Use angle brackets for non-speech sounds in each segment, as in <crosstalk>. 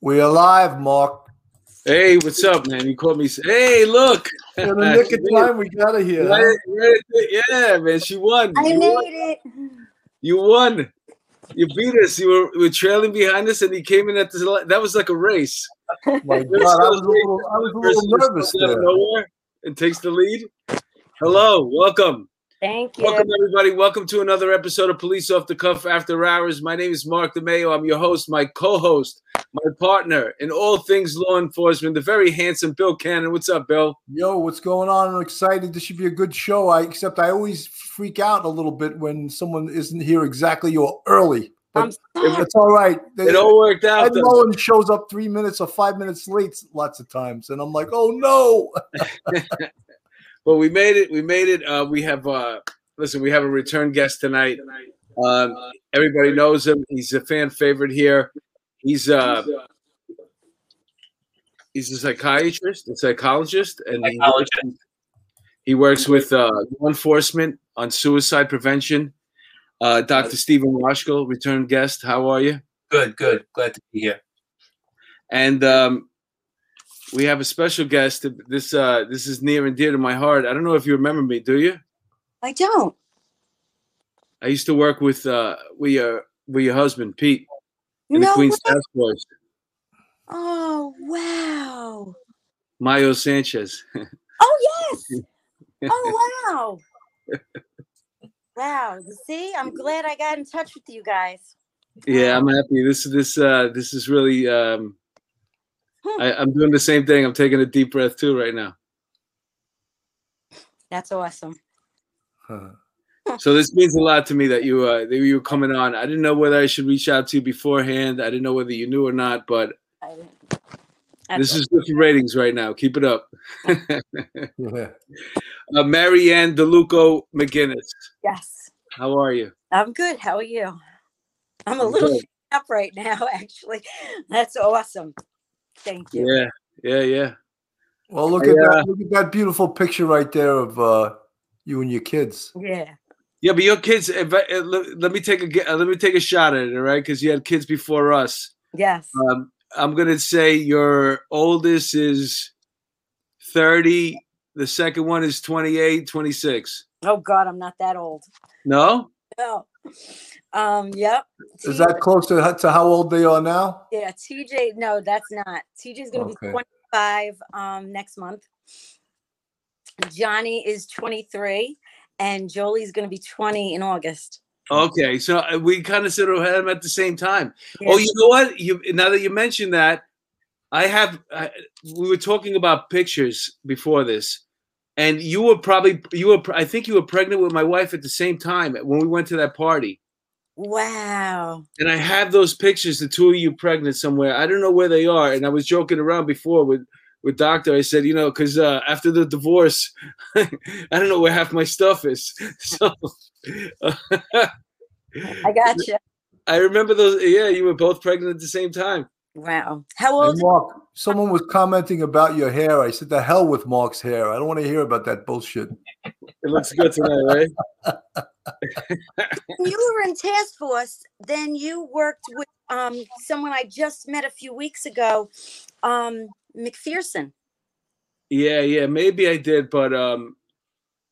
We are live, Mark. Hey, what's up, man? You called me. Hey, look. In the <laughs> nick of time, we got her here. huh? Right- right- Yeah, man, she won. I You made won. it. You won. You beat us. You were, were trailing behind us, and he came in at the. That was like a race. Oh my God, I was a little, I was a little nervous out of there. nowhere and takes the lead. Hello, welcome. Thank you. Welcome, everybody. Welcome to another episode of Police Off the Cuff After Hours. My name is Mark DeMayo. I'm your host, my co host, my partner in all things law enforcement, the very handsome Bill Cannon. What's up, Bill? Yo, what's going on? I'm excited. This should be a good show. I except I always freak out a little bit when someone isn't here exactly or early. I'm But it's all right. They, It all worked out. Ed though. Mullen shows up three minutes or five minutes late lots of times, and I'm like, oh no. <laughs> Well, we made it. We made it. Uh, we have uh, listen. We have a return guest tonight. Um, everybody knows him. He's a fan favorite here. He's uh, he's a psychiatrist, a psychologist, and he works, he works with uh, law enforcement on suicide prevention. Uh, Dr. Stephen Washko, return guest. How are you? Good, good. Glad to be here. And um, we have a special guest. This uh, this is near and dear to my heart. I don't know if you remember me. Do you? I don't. I used to work with uh with your with your husband Pete in the Queens. Task Force, Oh wow. Mayo Sanchez. <laughs> Oh yes. <laughs> Oh wow. Wow. See, I'm glad I got in touch with you guys. yeah, I'm happy. This this uh this is really um I, I'm doing the same thing. I'm taking a deep breath too right now. That's awesome. <laughs> So this means a lot to me that you uh that you were coming on. I didn't know whether I should reach out to you beforehand. I didn't know whether you knew or not, but I this is good for ratings right now. Keep it up. Yeah. <laughs> Uh, Marianne DeLuco McGinnis. yes. How are you? I'm good. How are you? I'm a I'm little <laughs> up right now, actually. That's awesome. Thank you. Yeah, yeah, yeah. Well, look I, at uh, that. Look at that beautiful picture right there of uh, you and your kids. Yeah. Yeah, but your kids. If I, uh, let, let me take a uh, let me take a shot at it, all right? Because you had kids before us. Yes. Um, I'm gonna say your oldest is 30. The second one is 28, 26. Oh God, I'm not that old. No, No. Um. Yep. Is that close to, to how old they are now? Yeah, TJ. No, that's not. TJ's gonna Okay. be 25 um next month. Johnny is 23, and Jolie's gonna be 20 in August. okay. So uh, we kind of sort of had them at the same time. Oh, you know what? You now that you mentioned that, I have. I, we were talking about pictures before this, and you were probably you were. I think you were pregnant with my wife at the same time when we went to that party. Wow. And I have those pictures, the two of you pregnant somewhere. I don't know where they are. And I was joking around before with with doctor. I said, you know, because uh, after the divorce, <laughs> I don't know where half my stuff is. <laughs> So <laughs> I got you. I remember those. Yeah, you were both pregnant at the same time. Wow. How Hey, old? Mark, someone was commenting about your hair. I said, the hell with Mark's hair. I don't want to hear about that bullshit. It looks good tonight, right? <laughs> When you were in task force, then you worked with um someone I just met a few weeks ago, um McPherson. Yeah, yeah, maybe I did, but um,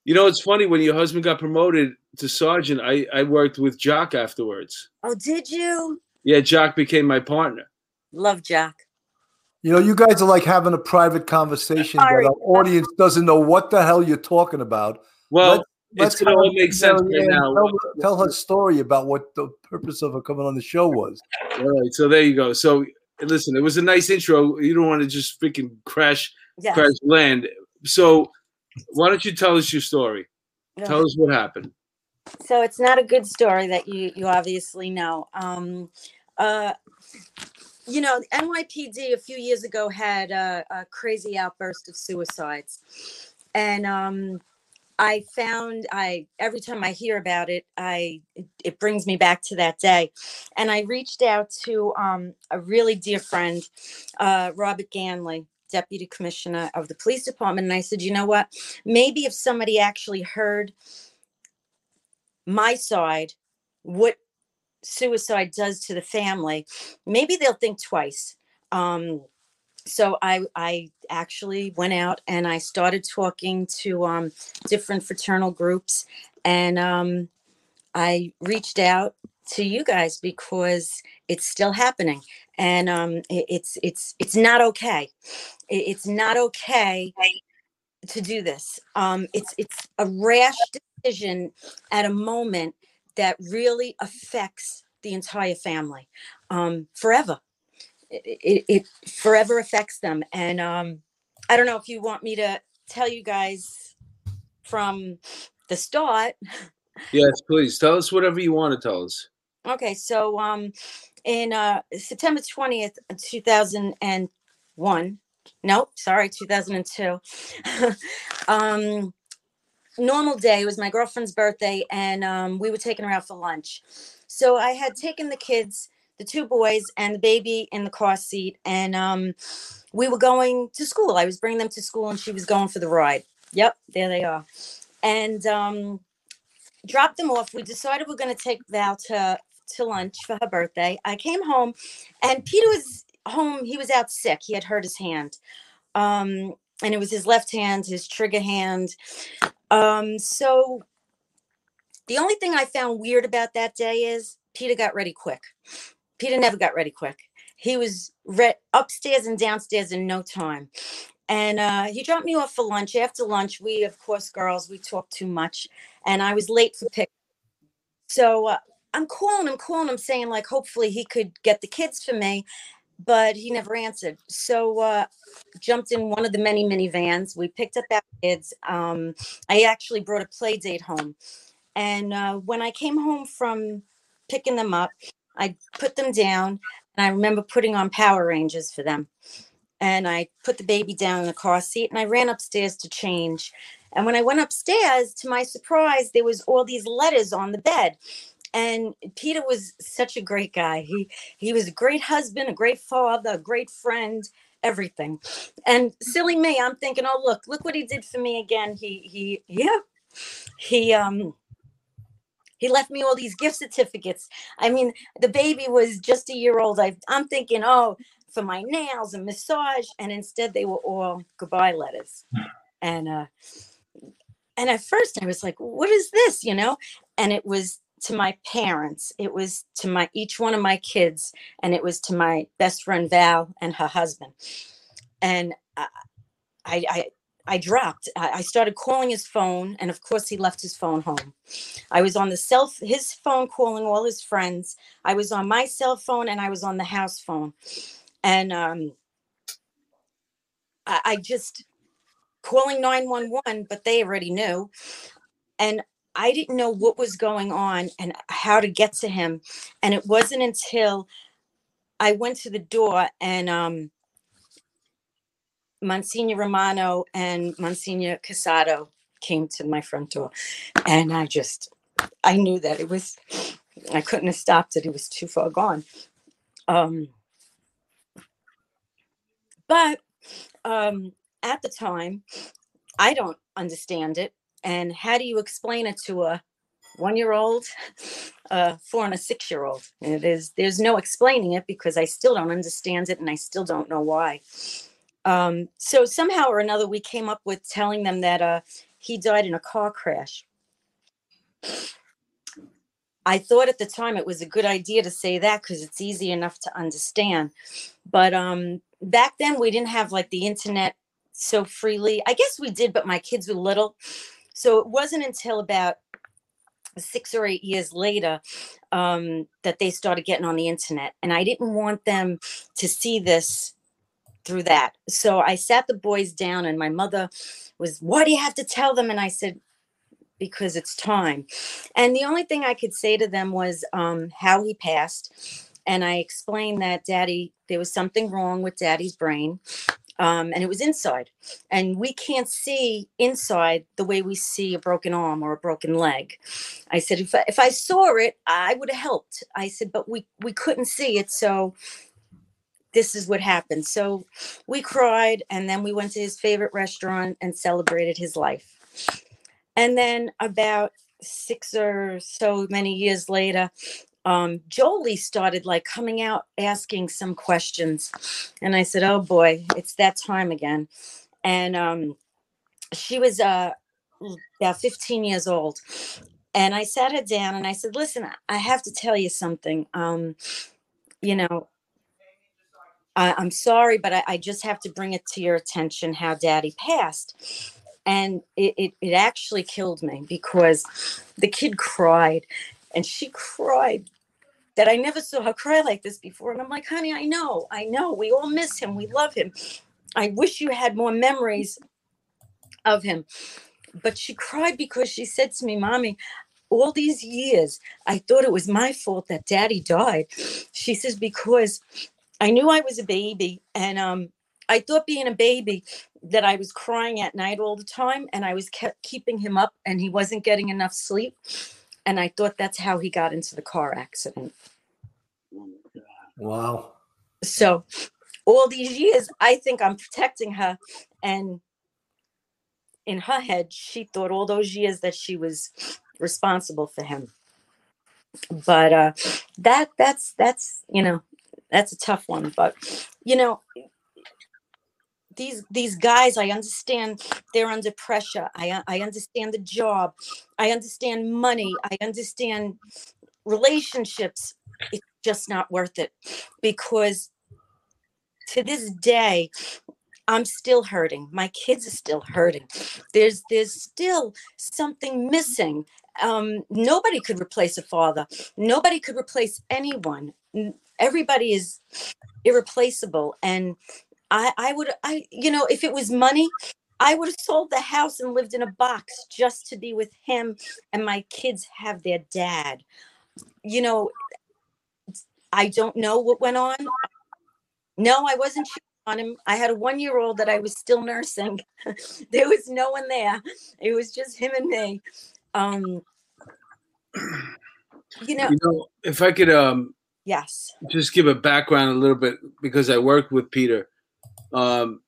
you know, it's funny when your husband got promoted to sergeant. I I worked with Jock afterwards. Oh, did you? Yeah, Jock became my partner. Love Jack. You know, you guys are like having a private conversation, but Sorry. our audience doesn't know what the hell you're talking about. Well, Let's it's gonna all make sense right now. Tell, tell her story about what the purpose of her coming on the show was. All right, so there you go. So listen, it was a nice intro. You don't want to just freaking crash Yes. crash land. So why don't you tell us your story? Yeah. Tell us what happened. so it's not a good story that you you obviously know um uh you know nypd a few years ago had a, a crazy outburst of suicides. And um i found i every time i hear about it i it, it brings me back to that day. And i reached out to um a really dear friend uh robert ganley deputy commissioner of the police department. And i said you know what? Maybe if somebody actually heard my side what suicide does to the family maybe they'll think twice Um, so I I actually went out and I started talking to um, different fraternal groups, and um, I reached out to you guys because it's still happening, and um, it, it's it's it's not okay. It, it's not okay to do this. Um, it's it's a rash decision at a moment that really affects the entire family um, forever it, it, forever affects them. And um, I don't know if you want me to tell you guys from the start. Yes, please tell us whatever you want to tell us. Okay, so um, in uh, September 20th, 2001, no, sorry, 2002. <laughs> um, normal day, it was my girlfriend's birthday, and um, we were taking her out for lunch. So I had taken the kids the two boys and the baby in the car seat and um, we were going to school. I was bringing them to school and she was going for the ride. Yep there they are. And um, dropped them off. We decided we're going to take val to to lunch for her birthday. I came home and peter was home. He was out sick. He had hurt his hand. Um, and it was his left hand his trigger hand um, so the only thing i found weird about that day is peter got ready quick Peter never got ready quick. He was re- upstairs and downstairs in no time. And uh, he dropped me off for lunch. After lunch, we, of course, girls, we talked too much. And I was late for pick. So uh, I'm calling him, calling him, saying, like, hopefully he could get the kids for me. But he never answered. So uh, jumped in one of the many minivans. We picked up our kids. Um, I actually brought a play date home. And uh, when I came home from picking them up, I put them down and I remember putting on Power Rangers for them. And I put the baby down in the car seat and I ran upstairs to change. And when I went upstairs, to my surprise, there was all these letters on the bed. And Peter was such a great guy. He he was a great husband, a great father, a great friend, everything. And silly me, I'm thinking, oh look, look what he did for me again. He he yeah. He um he left me all these gift certificates. I mean, the baby was just a year old. I, I'm thinking, oh, for my nails and massage, and instead they were all goodbye letters. <sighs> And uh, and at first I was like, what is this? You know? And it was to my parents. It was to my each one of my kids, and it was to my best friend Val and her husband. And I, I, I dropped. I started calling his phone, and of course, he left his phone home. I was on the self his phone calling all his friends. I was on my cell phone, and I was on the house phone, and um, I, I just calling nine one one, but they already knew, and I didn't know what was going on and how to get to him, and it wasn't until I went to the door and um Monsignor Romano and Monsignor Casado came to my front door. And I just, I knew that it was, I couldn't have stopped it. It was too far gone. Um, but um, at the time, I don't understand it. And how do you explain it to a one year old, a <laughs> four and a six year old? There's, there's no explaining it because I still don't understand it and I still don't know why. Um, so somehow or another, we came up with telling them that uh, he died in a car crash. I thought at the time it was a good idea to say that because it's easy enough to understand. But um, back then, we didn't have like the internet so freely. I guess we did, but my kids were little. So it wasn't until about six or eight years later um, that they started getting on the internet. And I didn't want them to see this through that. So I sat the boys down, and my mother was, Why do you have to tell them? And I said, Because it's time. And the only thing I could say to them was um, how he passed. And I explained that daddy, there was something wrong with daddy's brain. Um, and it was inside. And we can't see inside the way we see a broken arm or a broken leg. I said, if I, if I saw it, I would have helped. I said, but we we couldn't see it, so this is what happened. So we cried and then we went to his favorite restaurant and celebrated his life. And then about six or so many years later, um, Jolie started like coming out asking some questions. And I said, Oh boy, it's that time again. And um, she was uh, about 15 years old. And I sat her down and I said, Listen, I have to tell you something. Um, you know, I, am sorry, but I, I, just have to bring it to your attention how daddy passed. And it, it, it actually killed me because the kid cried and she cried that I never saw her cry like this before. And I'm like, honey, I know, I know. We all miss him. We love him. I wish you had more memories of him. But she cried because she said to me, Mommy, all these years, I thought it was my fault that daddy died. She says, because I knew I was a baby and um, I thought being a baby that I was crying at night all the time and I was kept keeping him up and he wasn't getting enough sleep. And I thought that's how he got into the car accident. Wow. So all these years, I think I'm protecting her. And in her head, she thought all those years that she was responsible for him. But uh that that's that's you know, that's a tough one. But you know, these these guys i understand they're under pressure. I i understand the job. I understand money. I understand relationships. It's just not worth it because to this day i'm still hurting. My kids are still hurting. There's there's still something missing. Um nobody could replace a father. Nobody could replace anyone. Everybody is irreplaceable. And I, I would, I, you know, if it was money, I would have sold the house and lived in a box just to be with him and my kids have their dad. You know, I don't know what went on. No, I wasn't on him. I had a one year old that I was still nursing. <laughs> there was no one there. It was just him and me. Um, you know, you know if I could um, yes, just give a background a little bit because I worked with Peter um,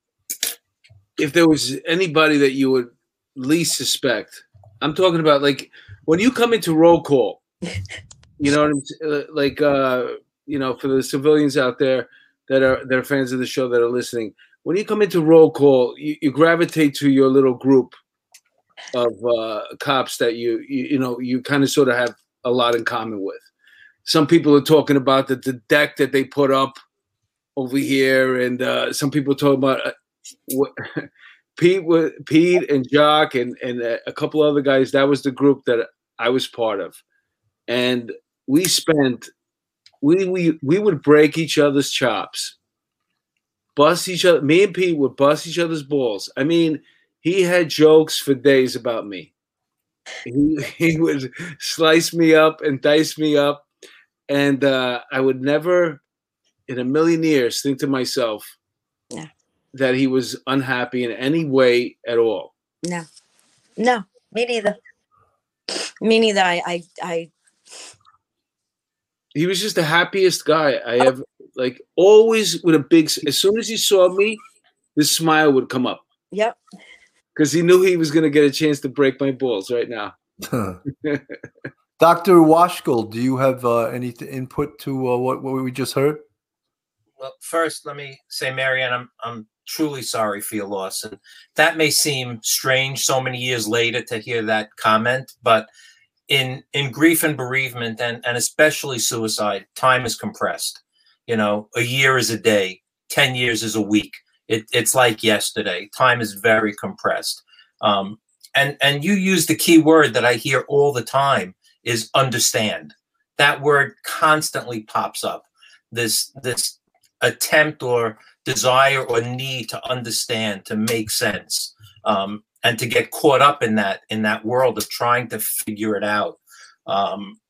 if there was anybody that you would least suspect, I'm talking about like when you come into roll call, <laughs> you know, uh, like uh, you know, for the civilians out there that are that are fans of the show that are listening, when you come into roll call, you, you gravitate to your little group of uh, cops that you, you you know you kind of sort of have a lot in common with. Some people are talking about the, the deck that they put up over here, and uh, some people talk about uh, what, <laughs> Pete, Pete and Jock, and and a couple other guys. That was the group that I was part of, and we spent we we we would break each other's chops, bust each other. Me and Pete would bust each other's balls. I mean, he had jokes for days about me. He <laughs> he would slice me up and dice me up, and uh, I would never in a million years think to myself yeah. that he was unhappy in any way at all. No, no, me neither. Me neither. I, I, I. He was just the happiest guy I oh. ever like. Always with a big. As soon as he saw me, this smile would come up. Yep. Because he knew he was going to get a chance to break my balls right now. <laughs> Dr. Washko, do you have uh, any input to uh, what, what we just heard? Well, first, let me say, Marianne, I'm I'm truly sorry for your loss, and that may seem strange so many years later to hear that comment, but in in grief and bereavement, and and especially suicide, time is compressed. You know, a year is a day, ten years is a week. It, it's like yesterday. Time is very compressed. Um, and and you use the key word that I hear all the time is understand. That word constantly pops up. This this attempt or desire or need to understand to make sense um, and to get caught up in that in that world of trying to figure it out. Um,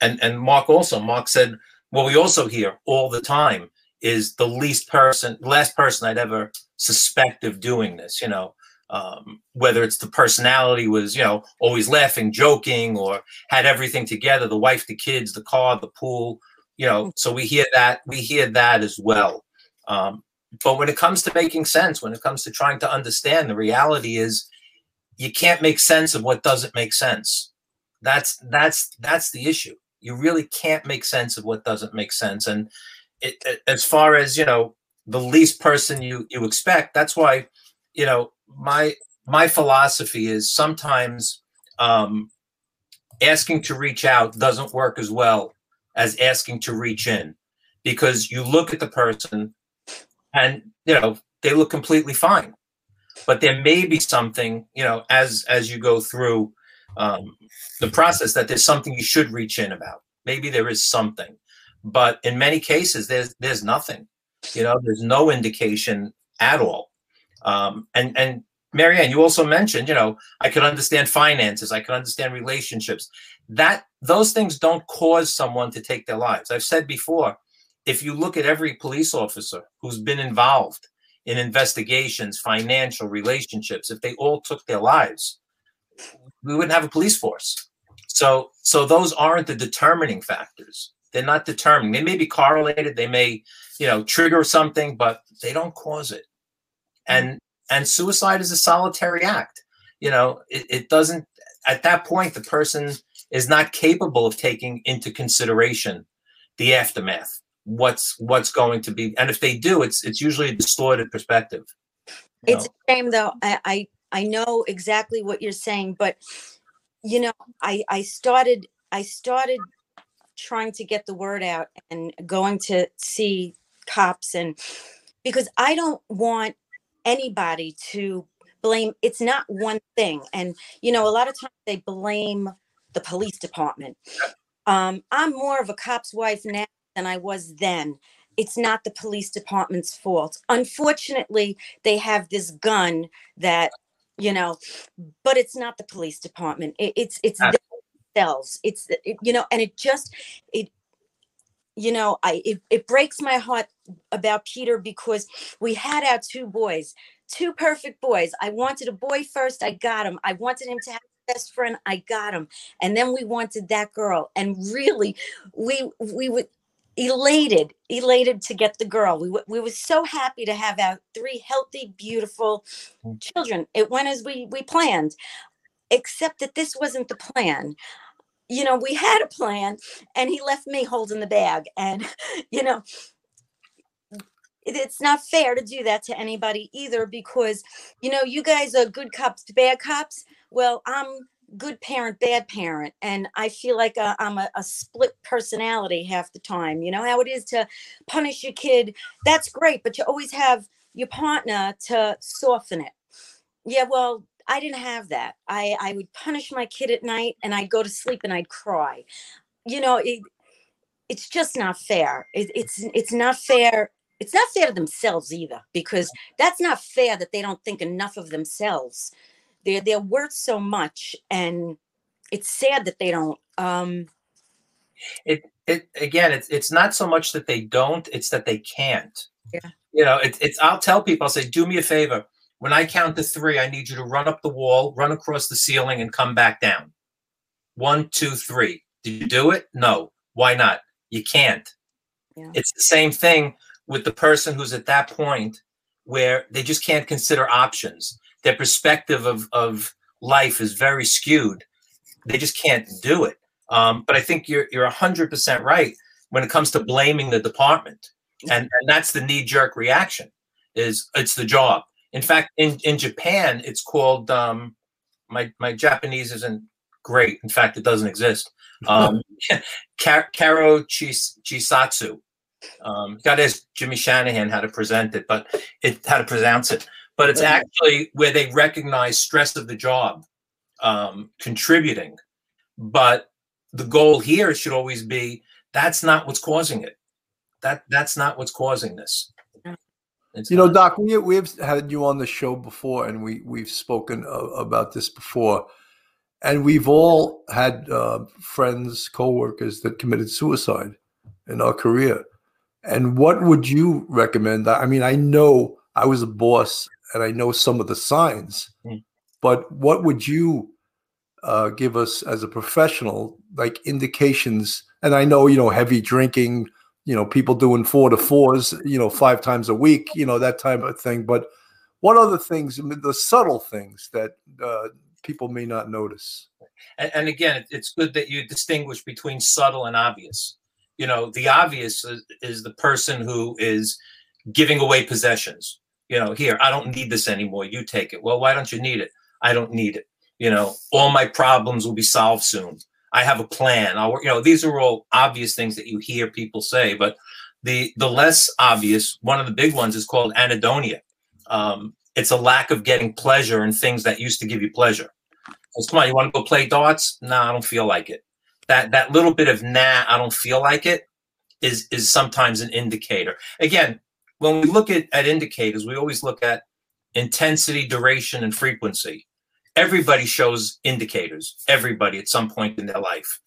and and mark also mark said what we also hear all the time is the least person last person i'd ever suspect of doing this you know um, whether it's the personality was you know always laughing joking or had everything together the wife the kids the car the pool you know so we hear that we hear that as well um, but when it comes to making sense when it comes to trying to understand the reality is you can't make sense of what doesn't make sense that's that's that's the issue You really can't make sense of what doesn't make sense. And it, it, as far as you know, the least person you you expect. That's why, you know, my my philosophy is sometimes um, asking to reach out doesn't work as well as asking to reach in. Because you look at the person and you know they look completely fine. But there may be something you know as as you go through um, the process that there's something you should reach in about. Maybe there is something. But in many cases there's there's nothing. You know there's no indication at all. Um, and and marianne you also mentioned you know i could understand finances. I could understand relationships. That those things don't cause someone to take their lives i've said before if you look at every police officer who's been involved in investigations, financial relationships, if they all took their lives, we wouldn't have a police force. So, so those aren't the determining factors. They're not determining. They may be correlated. They may, you know, trigger something, but they don't cause it. And and suicide is a solitary act. You know, it, it doesn't. At that point, the person is not capable of taking into consideration the aftermath what's what's going to be and if they do it's it's usually a distorted perspective. It's know? a shame though. I, I i know exactly what you're saying but you know i i started i started trying to get the word out and going to see cops and because i don't want anybody to blame it's not one thing. And you know a lot of times they blame the police department um, i'm more of a cop's wife now than I was then. It's not the police department's fault. Unfortunately, they have this gun that, you know, but it's not the police department. It, it's it's themselves. It's it, you know, and it just it you know, I it, it breaks my heart about Peter because we had our two boys, two perfect boys. I wanted a boy first, I got him. I wanted him to have best friend i got him and then we wanted that girl and really we we were elated, elated to get the girl. We, we were so happy to have our three healthy, beautiful mm. children. It went as we, we planned, except that this wasn't the plan. You know, we had a plan and he left me holding the bag. And, <laughs> you know, it's not fair to do that to anybody either because, you know, you guys are good cops, bad cops. Well, I'm good parent, bad parent. And I feel like uh, I'm a, a, split personality half the time. You know how it is to punish your kid. That's great, but you always have your partner to soften it. Yeah, well, I didn't have that. I, I would punish my kid at night and I'd go to sleep and I'd cry. You know, it, it's just not fair. It, it's it's not fair. It's not fair to themselves either because that's not fair that they don't think enough of themselves. They're they're worth so much and it's sad that they don't um it it again it's it's not so much that they don't it's that they can't. Yeah. You know it, it's i'll tell people i'll say do me a favor. When i count to three i need you to run up the wall run across the ceiling and come back down. One two three. Did you do it? No. Why not? You can't. Yeah. it's the same thing with the person who's at that point where they just can't consider options their perspective of, of life is very skewed. They just can't do it. Um, but I think you're you're hundred percent right when it comes to blaming the department, and, and that's the knee jerk reaction. Is it's the job. In fact, in, in Japan, it's called um, my my Japanese isn't great. In fact, it doesn't exist. <laughs> Um, <laughs> Karo Chis, Chisatsu. Um, got to ask Jimmy Shanahan how to present it, but it how to pronounce it but it's actually where they recognize stress of the job um, contributing. But the goal here should always be that's not what's causing it. That that's not what's causing this. It's you know, Doc, we we've had you on the show before, and we we've spoken uh, about this before, and we've all had uh, friends, coworkers that committed suicide in our career. And what would you recommend? I mean, I know I was a boss and I know some of the signs. Mm. But what would you uh, give us as a professional, like indications? And I know you know heavy drinking, you know people doing four to fours, you know five times a week, you know that type of thing. But what other things, the subtle things that uh, people may not notice? And, and again, it's good that you distinguish between subtle and obvious. You know, the obvious is, is the person who is giving away possessions. You know, here, I don't need this anymore. You take it. Well, why don't you need it? I don't need it. You know, all my problems will be solved soon. I have a plan. I'll, you know, these are all obvious things that you hear people say, but the the less obvious, one of the big ones is called anhedonia. Um, it's a lack of getting pleasure in things that used to give you pleasure. So, come on, you want to go play darts? No, I don't feel like it. That that little bit of nah, I don't feel like it is is sometimes an indicator. Again, when we look at, at indicators, we always look at intensity, duration, and frequency. Everybody shows indicators, everybody at some point in their life.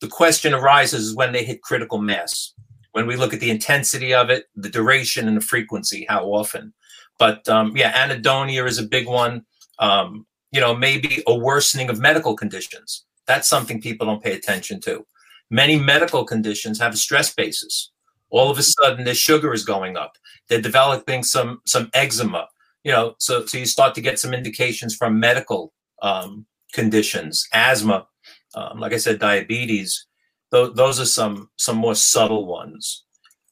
The question arises is when they hit critical mass. When we look at the intensity of it, the duration, and the frequency, how often. But um, yeah, anhedonia is a big one. Um, you know, maybe a worsening of medical conditions. That's something people don't pay attention to. Many medical conditions have a stress basis. All of a sudden, their sugar is going up. They're developing some some eczema. You know, so so you start to get some indications from medical um, conditions, asthma, um, like I said, diabetes. Th- those are some some more subtle ones.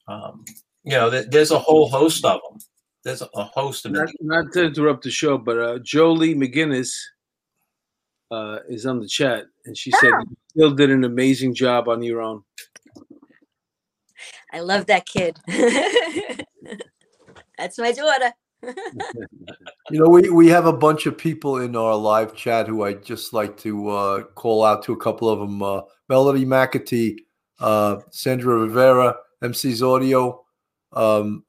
Um, you know, th- there's a whole host of them there's a host of not, not to interrupt the show, but uh, Jolie McGinnis uh, is on the chat, and she said you still did an amazing job on your own. I love that kid. <laughs> That's my daughter. you know, we, we have a bunch of people in our live chat who I'd just like to uh, call out to a couple of them. Uh, Melody McAtee, uh, Sandra Rivera, MC's Audio, um,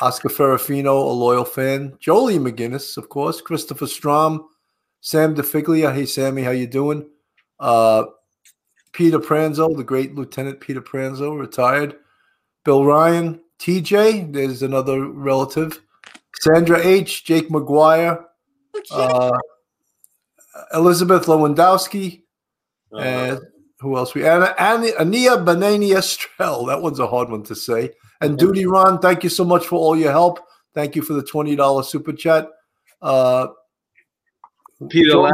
Oscar Ferrafino, a loyal fan. Jolie McGinnis, of course. Christopher Strom. Sam DeFiglia. Hey, Sammy, how you doing? Uh, Peter Pranzo, the great Lieutenant Peter Pranzo, retired. Bill Ryan. TJ, there's another relative. Sandra H. Jake McGuire. Uh, Elizabeth Lewandowski. Uh-huh. And who else? We Anna, Anna, Ania Banania Estrell. That one's a hard one to say. And Duty Ron, thank you so much for all your help. Thank you for the $20 super chat. Uh, Peter Joan,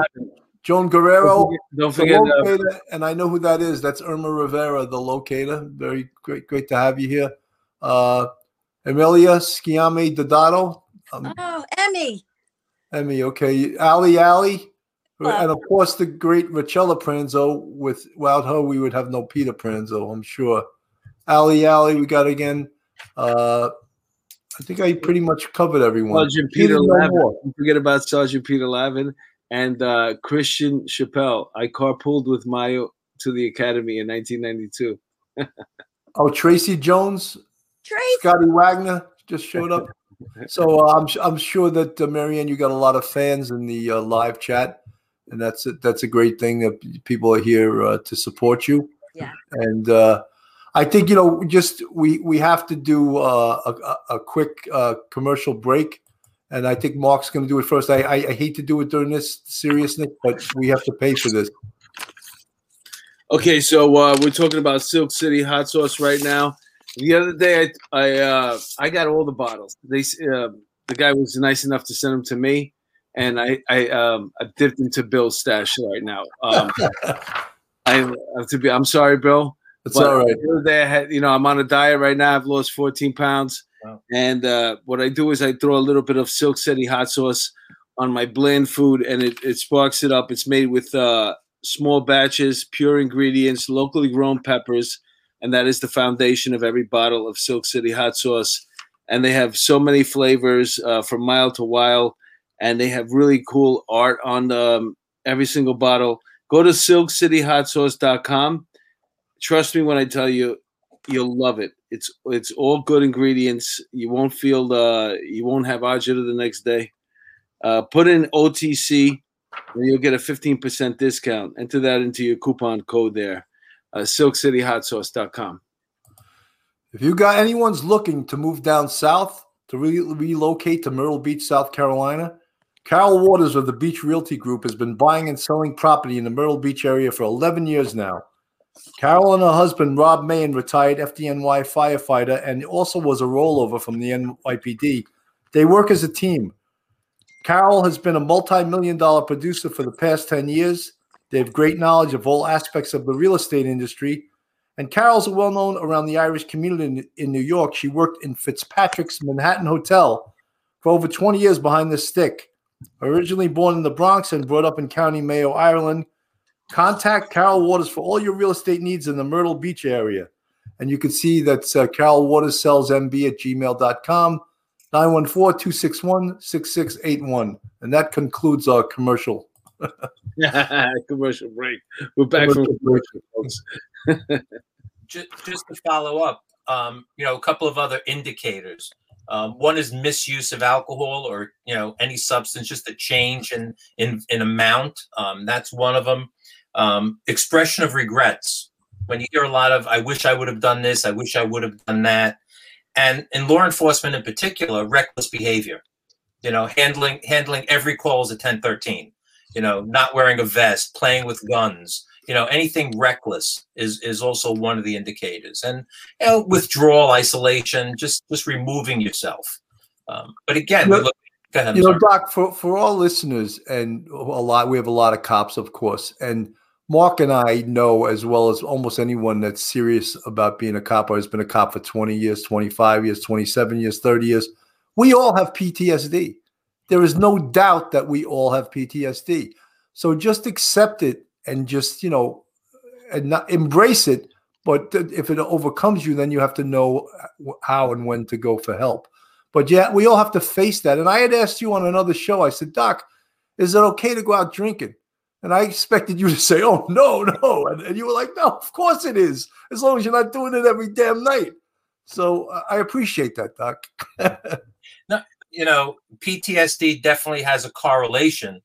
Joan Guerrero. Don't forget, don't forget locator, uh, and I know who that is. That's Irma Rivera, the locator. Very great, great to have you here. Uh, Emilia Schiame Dodato. Um, oh, Emmy. Emmy, okay. Ali Ali. And of course, the great Rachella Pranzo. With, without her, we would have no Peter Pranzo, I'm sure. Ali Ali, we got again. Uh, I think I pretty much covered everyone. Sergeant Peter Lavin. Don't forget about Sergeant Peter Lavin and uh, Christian Chappelle. I carpooled with Mayo to the academy in 1992. <laughs> oh, Tracy Jones, Tracy. Scotty Wagner just showed up. <laughs> so uh, I'm I'm sure that uh, Marianne, you got a lot of fans in the uh, live chat, and that's a, that's a great thing that people are here uh, to support you. Yeah. And uh, I think you know, just we we have to do uh, a, a quick uh, commercial break, and I think Mark's going to do it first. I, I, I hate to do it during this seriousness, but we have to pay for this. Okay, so uh, we're talking about Silk City hot sauce right now. The other day, I I, uh, I got all the bottles. They uh, the guy was nice enough to send them to me, and I I um I dipped into Bill's stash right now. Um, <laughs> I to be I'm sorry, Bill. It's all right. Day I had, you know, I'm on a diet right now. I've lost 14 pounds. And uh, what I do is I throw a little bit of Silk City hot sauce on my bland food and it, it sparks it up. It's made with uh, small batches, pure ingredients, locally grown peppers. And that is the foundation of every bottle of Silk City hot sauce. And they have so many flavors uh, from mild to wild. And they have really cool art on um, every single bottle. Go to silkcityhotsauce.com trust me when I tell you, you'll love it. It's it's all good ingredients. You won't feel uh you won't have agita the next day. Uh, put in OTC and you'll get a 15% discount. Enter that into your coupon code there. Uh, SilkCityHotSauce.com. If you got anyone's looking to move down south to re- relocate to Myrtle Beach, South Carolina, Carol Waters of the Beach Realty Group has been buying and selling property in the Myrtle Beach area for 11 years now. Carol and her husband, Rob Mayen, retired FDNY firefighter and also was a rollover from the NYPD. They work as a team. Carol has been a multi million dollar producer for the past 10 years. They have great knowledge of all aspects of the real estate industry. And Carol's well known around the Irish community in, in New York. She worked in Fitzpatrick's Manhattan Hotel for over 20 years behind the stick. Originally born in the Bronx and brought up in County Mayo, Ireland, contact Carol Waters for all your real estate needs in the Myrtle Beach area. And you can see that's uh, Carol Waters sells MB at gmail.com, 914 261 6681. And that concludes our commercial. <laughs> commercial break. We're back from commercial, folks. <laughs> just, just to follow up, um, you know, a couple of other indicators. Um, one is misuse of alcohol or you know any substance, just a change in in, in amount. Um, that's one of them. Um, expression of regrets. When you hear a lot of "I wish I would have done this," "I wish I would have done that," and in law enforcement in particular, reckless behavior. You know, handling handling every call as a 1013. You know, not wearing a vest, playing with guns, you know anything reckless is is also one of the indicators and you know, withdrawal isolation just just removing yourself um, but again know, look, ahead, you know sorry. doc for for all listeners and a lot we have a lot of cops of course and mark and i know as well as almost anyone that's serious about being a cop or has been a cop for 20 years 25 years 27 years 30 years we all have ptsd there is no doubt that we all have ptsd so just accept it and just you know and not embrace it but if it overcomes you then you have to know how and when to go for help but yeah we all have to face that and i had asked you on another show i said doc is it okay to go out drinking and i expected you to <laughs> say oh no no and, and you were like no of course it is as long as you're not doing it every damn night so uh, i appreciate that doc <laughs> no, you know ptsd definitely has a correlation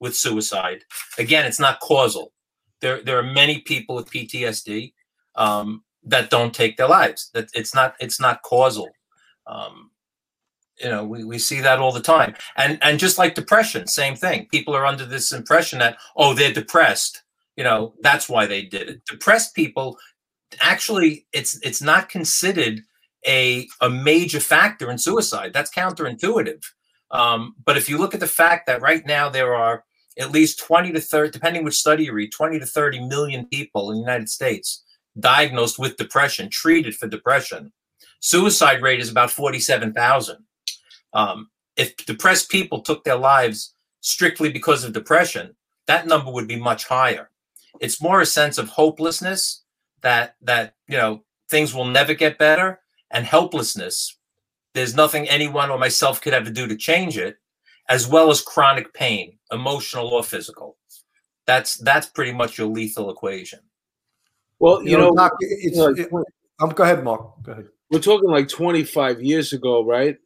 with suicide. Again, it's not causal. There, there are many people with PTSD um, that don't take their lives. That it's not, it's not causal. Um, you know, we, we see that all the time. And and just like depression, same thing. People are under this impression that oh, they're depressed. You know, that's why they did it. Depressed people, actually, it's it's not considered a a major factor in suicide. That's counterintuitive. Um, but if you look at the fact that right now there are at least 20 to 30, depending which study you read, 20 to 30 million people in the United States diagnosed with depression, treated for depression. Suicide rate is about 47,000. Um, if depressed people took their lives strictly because of depression, that number would be much higher. It's more a sense of hopelessness that that you know things will never get better and helplessness. There's nothing anyone or myself could ever do to change it as well as chronic pain, emotional or physical. That's that's pretty much your lethal equation. Well, you, you know, know Doc, it's, it, um, go ahead, Mark. Go ahead. We're talking like 25 years ago, right,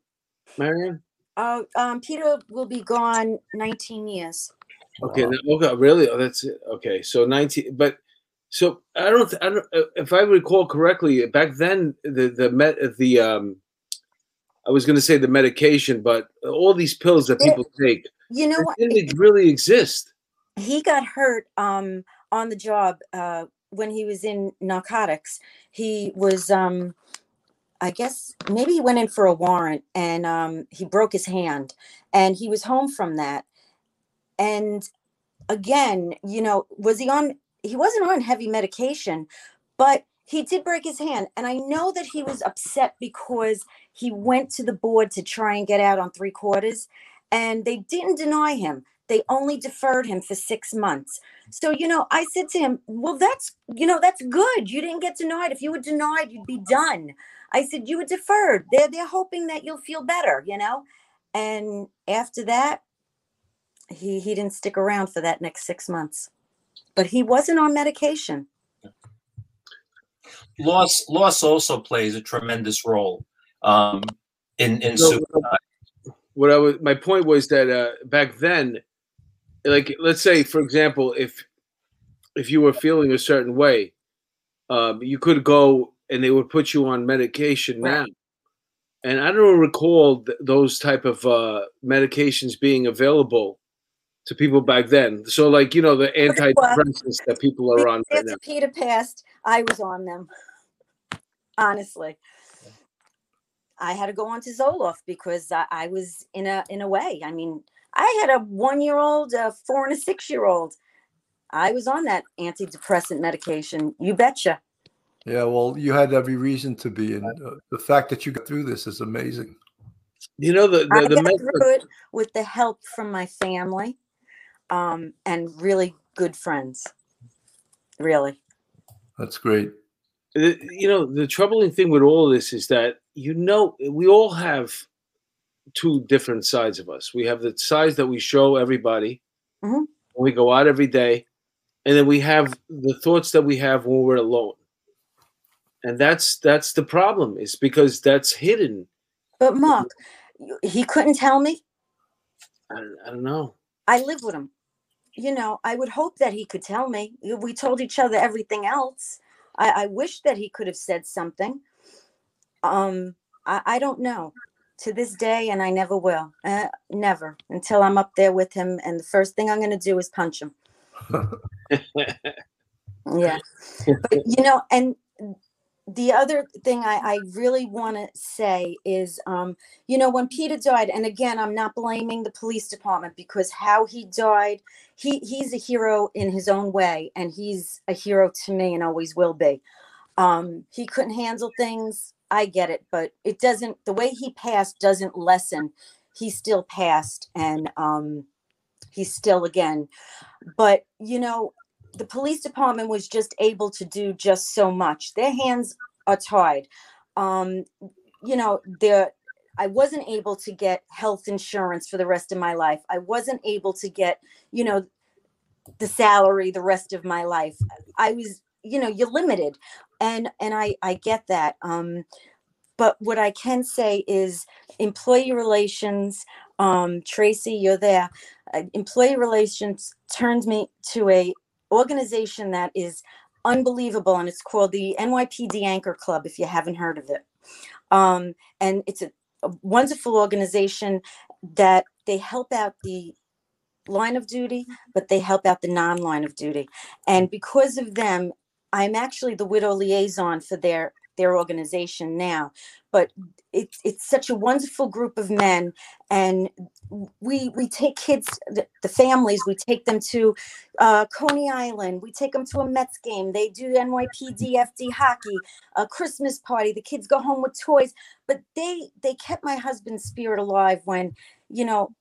Marianne? Uh, um, Peter will be gone 19 years. Okay, wow. okay, really? Oh, that's it. Okay, so 19, but so I don't, I don't, uh, if I recall correctly, back then the the met the um I was going to say the medication, but all these pills that people it, take, you know what? It really exist. He got hurt um, on the job uh, when he was in narcotics. He was, um, I guess, maybe he went in for a warrant and um, he broke his hand, and he was home from that. And again, you know, was he on? He wasn't on heavy medication, but he did break his hand. And I know that he was upset because he went to the board to try and get out on three quarters, and they didn't deny him. They only deferred him for six months. So, you know, I said to him, Well, that's, you know, that's good. You didn't get denied. If you were denied, you'd be done. I said, You were deferred. They're, they're hoping that you'll feel better, you know? And after that, he, he didn't stick around for that next six months. But he wasn't on medication. Loss, loss also plays a tremendous role um, in in so, what I was my point was that uh, back then, like let's say for example, if if you were feeling a certain way, um, you could go and they would put you on medication right. now. And I don't recall th- those type of uh, medications being available to people back then. So, like you know, the antidepressants that people are on. Right now. Peter passed. I was on them. Honestly, I had to go on to Zoloft because I, I was in a in a way. I mean, I had a one year old, a four and a six year old. I was on that antidepressant medication. You betcha. Yeah, well, you had every reason to be, and uh, the fact that you got through this is amazing. You know the I the, the got method- through it with the help from my family, um, and really good friends. Really. That's great. you know the troubling thing with all of this is that you know we all have two different sides of us we have the sides that we show everybody Mhm. when we go out every day and then we have the thoughts that we have when we're alone and that's that's the problem is because that's hidden But Mark, he couldn't tell me. i, don't- I don't know I live with him. You know, I would hope that he could tell me. We told each other everything else. I, I wish that he could have said something. Um, I, I don't know to this day, and I never will. Uh, never until I'm up there with him. And the first thing I'm going to do is punch him. <laughs> Yeah. but you know, and the other thing I, I really want to say is, um, you know, when Peter died, and again, I'm not blaming the police department because how he died, he he's a hero in his own way, and he's a hero to me and always will be. Um, he couldn't handle things. I get it, but it doesn't. The way he passed doesn't lessen. He still passed, and um, he's still again. But you know, the police department was just able to do just so much. Their hands are tied. Um, you know, I wasn't able to get health insurance for the rest of my life. I wasn't able to get, you know, the salary the rest of my life. I was, you know, you're limited. And and I I get that. Um but what I can say is employee relations, um, Tracy, you're there. Uh, employee relations turned me to a organization that is unbelievable and it's called the NYPD Anchor Club if you haven't heard of it. Um, and it's a, a wonderful organization that they help out the line of duty, but they help out the non-line of duty. And because of them, I'm actually the widow liaison for their their organization now. But it's it's such a wonderful group of men, and we we take kids, the, the families, we take them to uh, Coney Island. We take them to a Mets game. They do NYPD FD hockey, a Christmas party. The kids go home with toys. But they they kept my husband's spirit alive when, you know,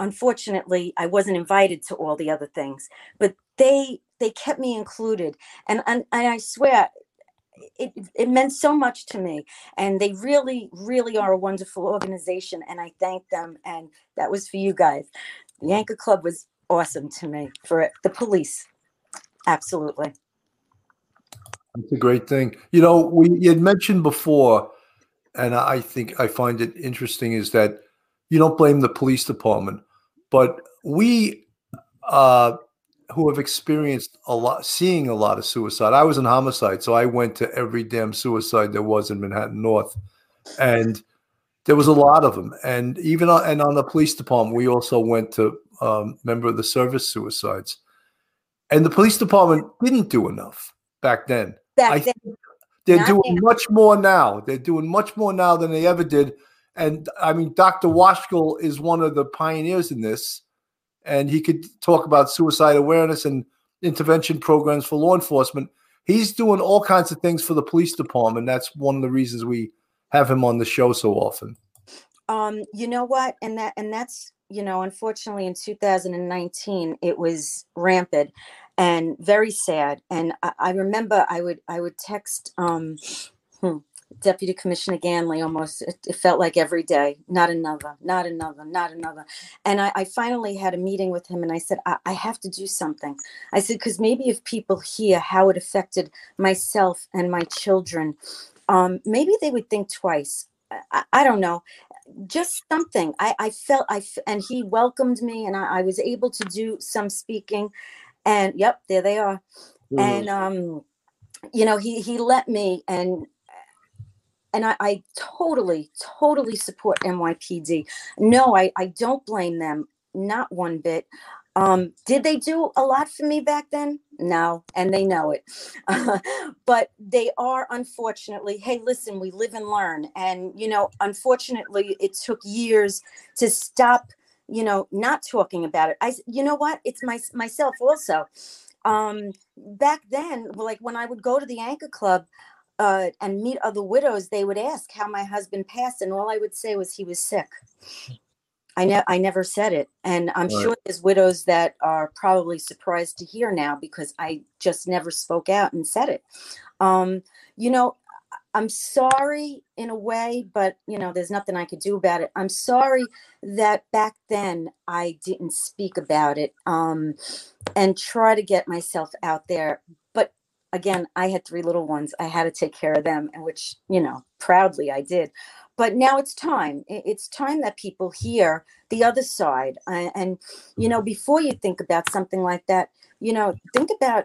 unfortunately I wasn't invited to all the other things. But they they kept me included, and and, and I swear. It, it meant so much to me and they really really are a wonderful organization and i thank them and that was for you guys the anchor club was awesome to me for it. the police absolutely It's a great thing. You know, we had mentioned before, and I think I find it interesting is that you don't blame the police department, but we uh, who have experienced a lot, seeing a lot of suicide. I was in homicide, so I went to every damn suicide there was in Manhattan North, and there was a lot of them. And even on, and on the police department, we also went to um, member of the service suicides, and the police department didn't do enough back then. back I then think they're doing much more now. They're doing much more now than they ever did. And I mean, Dr. Washko is one of the pioneers in this, and he could talk about suicide awareness and intervention programs for law enforcement. He's doing all kinds of things for the police department. That's one of the reasons we have him on the show so often. um you know what and that and that's you know unfortunately in 2019 it was rampant and very sad and i, I remember i would i would text um hmm, deputy commissioner ganley almost it, it felt like every day not another not another not another. And i, I finally had a meeting with him and i said i, I have to do something. I said because maybe if people hear how it affected myself and my children um, maybe they would think twice. I- I, don't know. Just something. I i felt i f- and he welcomed me and I, I was able to do some speaking and yep there they are. And um you know he he let me and and I, I totally totally support nypd no i i don't blame them not one bit um did they do a lot for me back then no and they know it <laughs> but they are unfortunately hey listen we live and learn and you know unfortunately it took years to stop you know, not talking about it. I, you know what? It's my myself also. Um, back then, like when I would go to the Anchor Club uh, and meet other widows, they would ask how my husband passed, and all I would say was he was sick. I ne- I never said it, and I'm right. sure there's widows that are probably surprised to hear now because I just never spoke out and said it. Um, you know, I'm sorry in a way, but you know, there's nothing I could do about it. I'm sorry that back then I didn't speak about it um, and try to get myself out there. Again, I had three little ones. I had to take care of them, and which you know, proudly I did. But now it's time. It's time that people hear the other side. And you know, before you think about something like that, you know, think about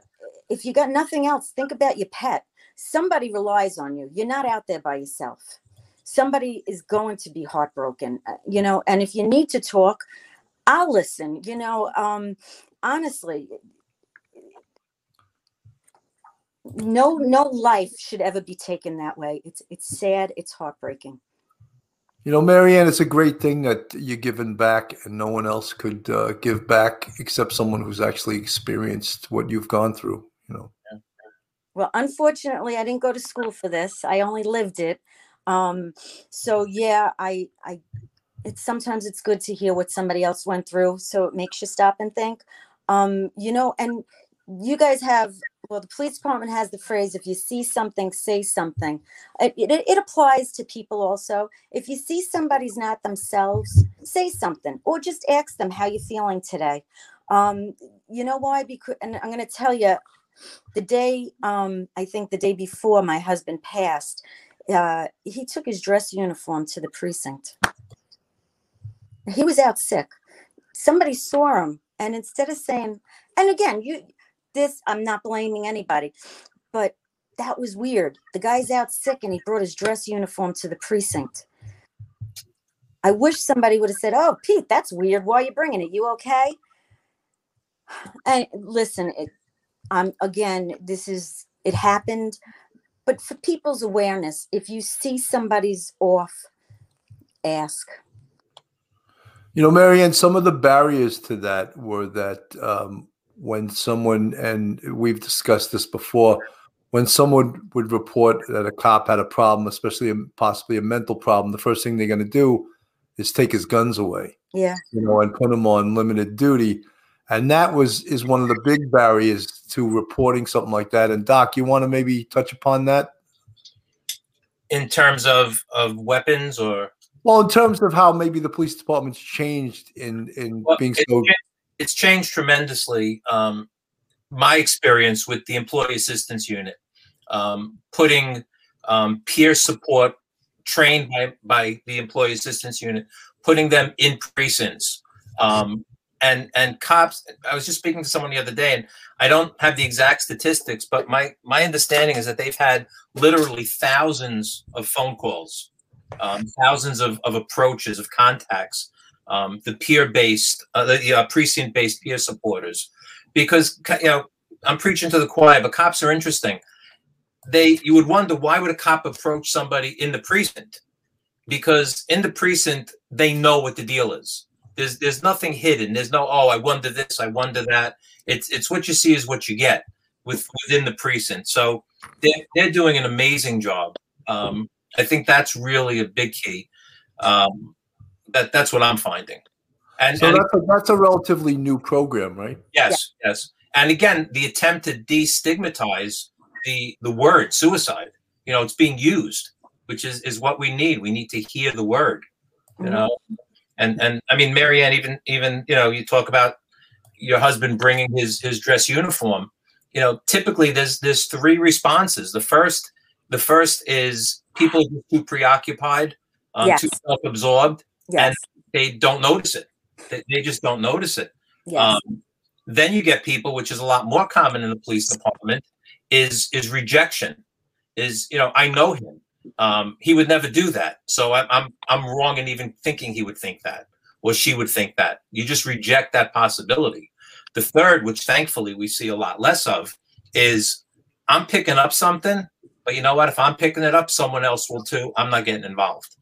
if you got nothing else, think about your pet somebody relies on you. You're not out there by yourself. Somebody is going to be heartbroken, uh, you know, and if you need to talk, I'll listen, you know. Um, honestly, no no life should ever be taken that way. It's it's sad, it's heartbreaking. You know, Marianne, it's a great thing that you're giving back, and no one else could uh, give back except someone who's actually experienced what you've gone through. You know. Well, unfortunately, I didn't go to school for this. I only lived it. Um, so yeah, I, I, it's sometimes it's good to hear what somebody else went through, so it makes you stop and think. Um, you know, and you guys have well, the police department has the phrase: "If you see something, say something." It, it, it applies to people also. If you see somebody's not themselves, say something, or just ask them how you feeling today. Um, you know why? Because, and I'm going to tell you, the day um, i think the day before my husband passed uh, he took his dress uniform to the precinct he was out sick somebody saw him and instead of saying and again you this i'm not blaming anybody. But that was weird. The guy's out sick and he brought his dress uniform to the precinct. I wish somebody would have said oh pete that's weird. Why are you bringing it? You okay? <sighs> And listen it, um, again, this is, it happened, but for people's awareness, if you see somebody's off, ask. You know, Marianne, some of the barriers to that were that um, when someone, and we've discussed this before, when someone would report that a cop had a problem, especially a, possibly a mental problem, the first thing they're going to do is take his guns away. Yeah. You know, and put him on limited duty and that was is one of the big barriers to reporting something like that. And Doc, you want to maybe touch upon that in terms of of weapons or well, in terms of how maybe the police department's changed in in well, being so. It's changed tremendously. Um, my experience with the employee assistance unit, um, putting um, peer support trained by, by the employee assistance unit, putting them in precincts, um, and and cops i was just speaking to someone the other day and i don't have the exact statistics but my my understanding is that they've had literally thousands of phone calls um, thousands of, of approaches of contacts um, the peer based uh, the uh, precinct based peer supporters because you know i'm preaching to the choir but cops are interesting they you would wonder why would a cop approach somebody in the precinct because in the precinct they know what the deal is there's there's nothing hidden. There's no oh I wonder this, I wonder that. It's it's what you see is what you get with within the precinct. So they're they're doing an amazing job. Um, I think that's really a big key. Um, that that's what I'm finding. And so and, that's a, that's a relatively new program, right? Yes, yeah. yes. And again, the attempt to destigmatize the the word suicide. You know, it's being used, which is is what we need. We need to hear the word. You mm-hmm. know, and and I mean, Marianne, even even you know, you talk about your husband bringing his his dress uniform. You know, typically there's there's three responses. The first the first is people are too preoccupied, um, yes. too self-absorbed, yes. and they don't notice it. They, they just don't notice it. Yes. Um, then you get people, which is a lot more common in the police department, is is rejection. Is you know I know him. Um, he would never do that. So I, I'm I'm wrong in even thinking he would think that or she would think that. You just reject that possibility. The third, which thankfully we see a lot less of, is I'm picking up something, but you know what? If I'm picking it up, someone else will too. I'm not getting involved.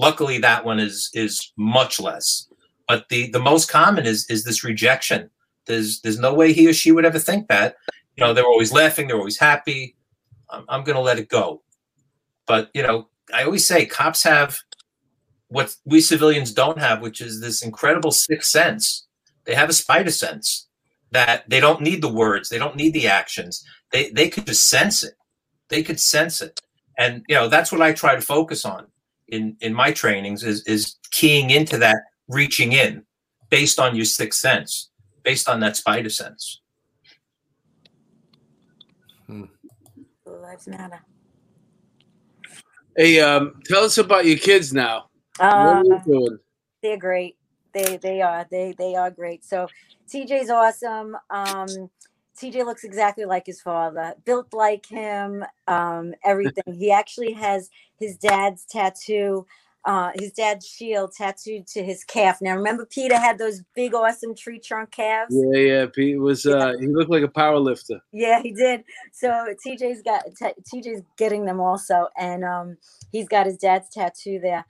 Luckily, that one is is much less. but the the most common is is this rejection. There's there's no way he or she would ever think that. You know, they're always laughing, they're always happy. I'm, I'm going to let it go. But you know, I always say cops have what we civilians don't have, which is this incredible sixth sense. They have a spider sense that they don't need the words, they don't need the actions. They they could just sense it. They could sense it. And you know, that's what I try to focus on in in my trainings is is keying into that reaching in based on your sixth sense, based on that spider sense. Blue lives matter. Hey, um, tell us about your kids now. What Uh, are you doing? they're great. They they are they they are great. So TJ's awesome. Um, TJ looks exactly like his father, built like him. Um, everything. he actually has his dad's tattoo, uh, his dad's shield tattooed to his calf. Now remember, Peter had those big, awesome tree trunk calves. Yeah, yeah. Pete was. Uh, he looked like a power lifter. Yeah, he did. So TJ's got t- TJ's getting them also, and um, he's got his dad's tattoo there.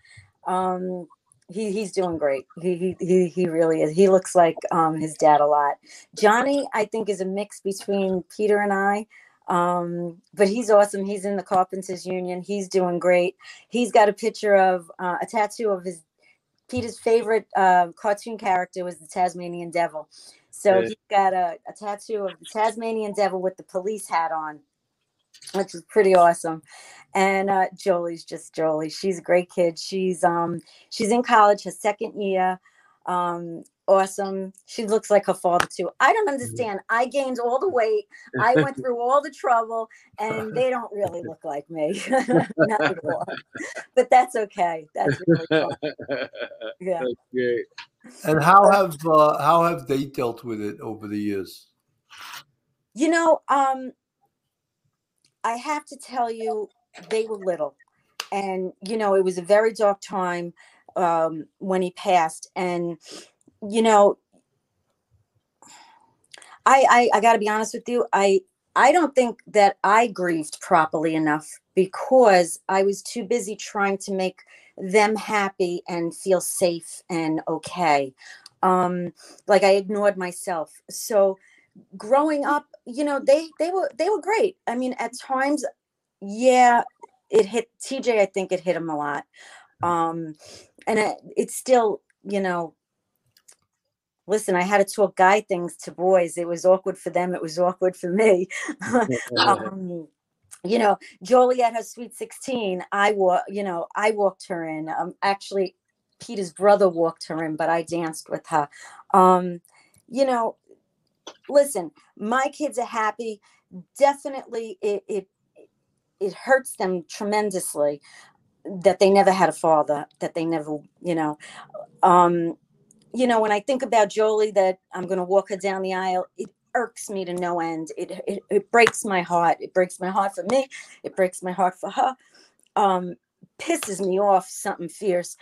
Um, he he's doing great. He he he he really is. He looks like um his dad a lot. Johnny, I think, is a mix between Peter and I. Um, but he's awesome. He's in the Carpenters Union. He's doing great. He's got a picture of uh, a tattoo of his Peter's favorite uh, cartoon character was the Tasmanian Devil. So Yeah. he's got a, a tattoo of the Tasmanian Devil with the police hat on, which is pretty awesome. And uh, Jolie's just Jolie. She's a great kid. She's um she's in college, her second year. Um, awesome. She looks like her father too. I don't understand. I gained all the weight. I went <laughs> through all the trouble, and they don't really <laughs> look like me. <laughs> Not at all. But that's okay. That's really fun. Yeah. That's great. And how have uh, how have they dealt with it over the years? You know, um, I have to tell you, they were little, and you know, it was a very dark time um, when he passed, and you know, I I, I got to be honest with you, I I don't think that I grieved properly enough because I was too busy trying to make them happy and feel safe and okay. Um, like I ignored myself. So growing up, you know, they they were they were great. I mean, at times, yeah, it hit TJ. I think it hit him a lot, um, and it, it's still, you know. Listen, I had to talk guy things to boys. It was awkward for them. It was awkward for me. <laughs> um, you know, Jolie at her sweet 16, I walk, you know, I walked her in. Um, actually, Peter's brother walked her in, but I danced with her. Um, you know, listen, my kids are happy. Definitely, it it it hurts them tremendously that they never had a father, that they never, you know, um, you know, when I think about Jolie, that I'm going to walk her down the aisle, it irks me to no end. It, it it breaks my heart. It breaks my heart for me. It breaks my heart for her. Um, pisses me off something fierce.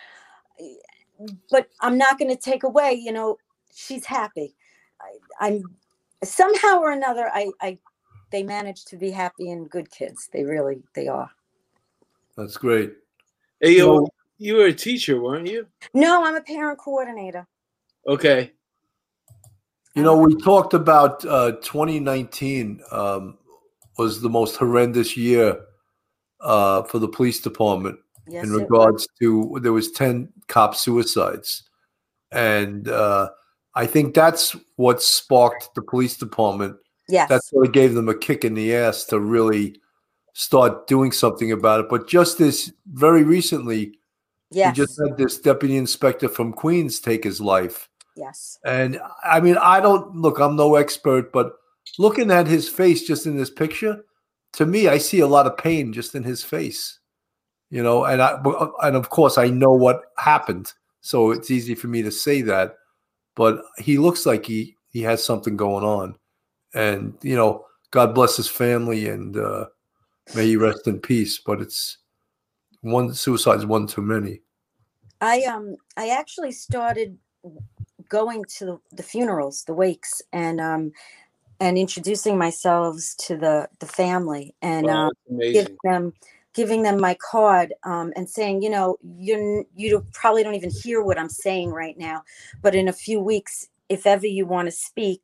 But I'm not going to take away. You know, she's happy. I, I'm somehow or another. I I they manage to be happy and good kids. They really they are. That's great. Hey, yo, No. you were a teacher, weren't you? No, I'm a parent coordinator. Okay. You know, we talked about uh, 2019 um, was the most horrendous year uh, for the police department Yes, in regards to there was 10 cop suicides, and uh, I think that's what sparked the police department. Yes. That's what gave them a kick in the ass to really start doing something about it. But just this very recently, yes. we just had this deputy inspector from Queens take his life. yes. And I mean, I don't look, I'm no expert, but looking at his face just in this picture, to me, I see a lot of pain just in his face, you know, and I, and of course, I know what happened. So it's easy for me to say that, but he looks like he, he has something going on. And, you know, God bless his family and uh, may you rest in peace. But it's one suicide's one too many. I um I actually started going to the funerals, the wakes, and um and introducing myself to the the family and Wow, um that's give them giving them my card um, and saying, you know, you you probably don't even hear what I'm saying right now, but in a few weeks, if ever you want to speak,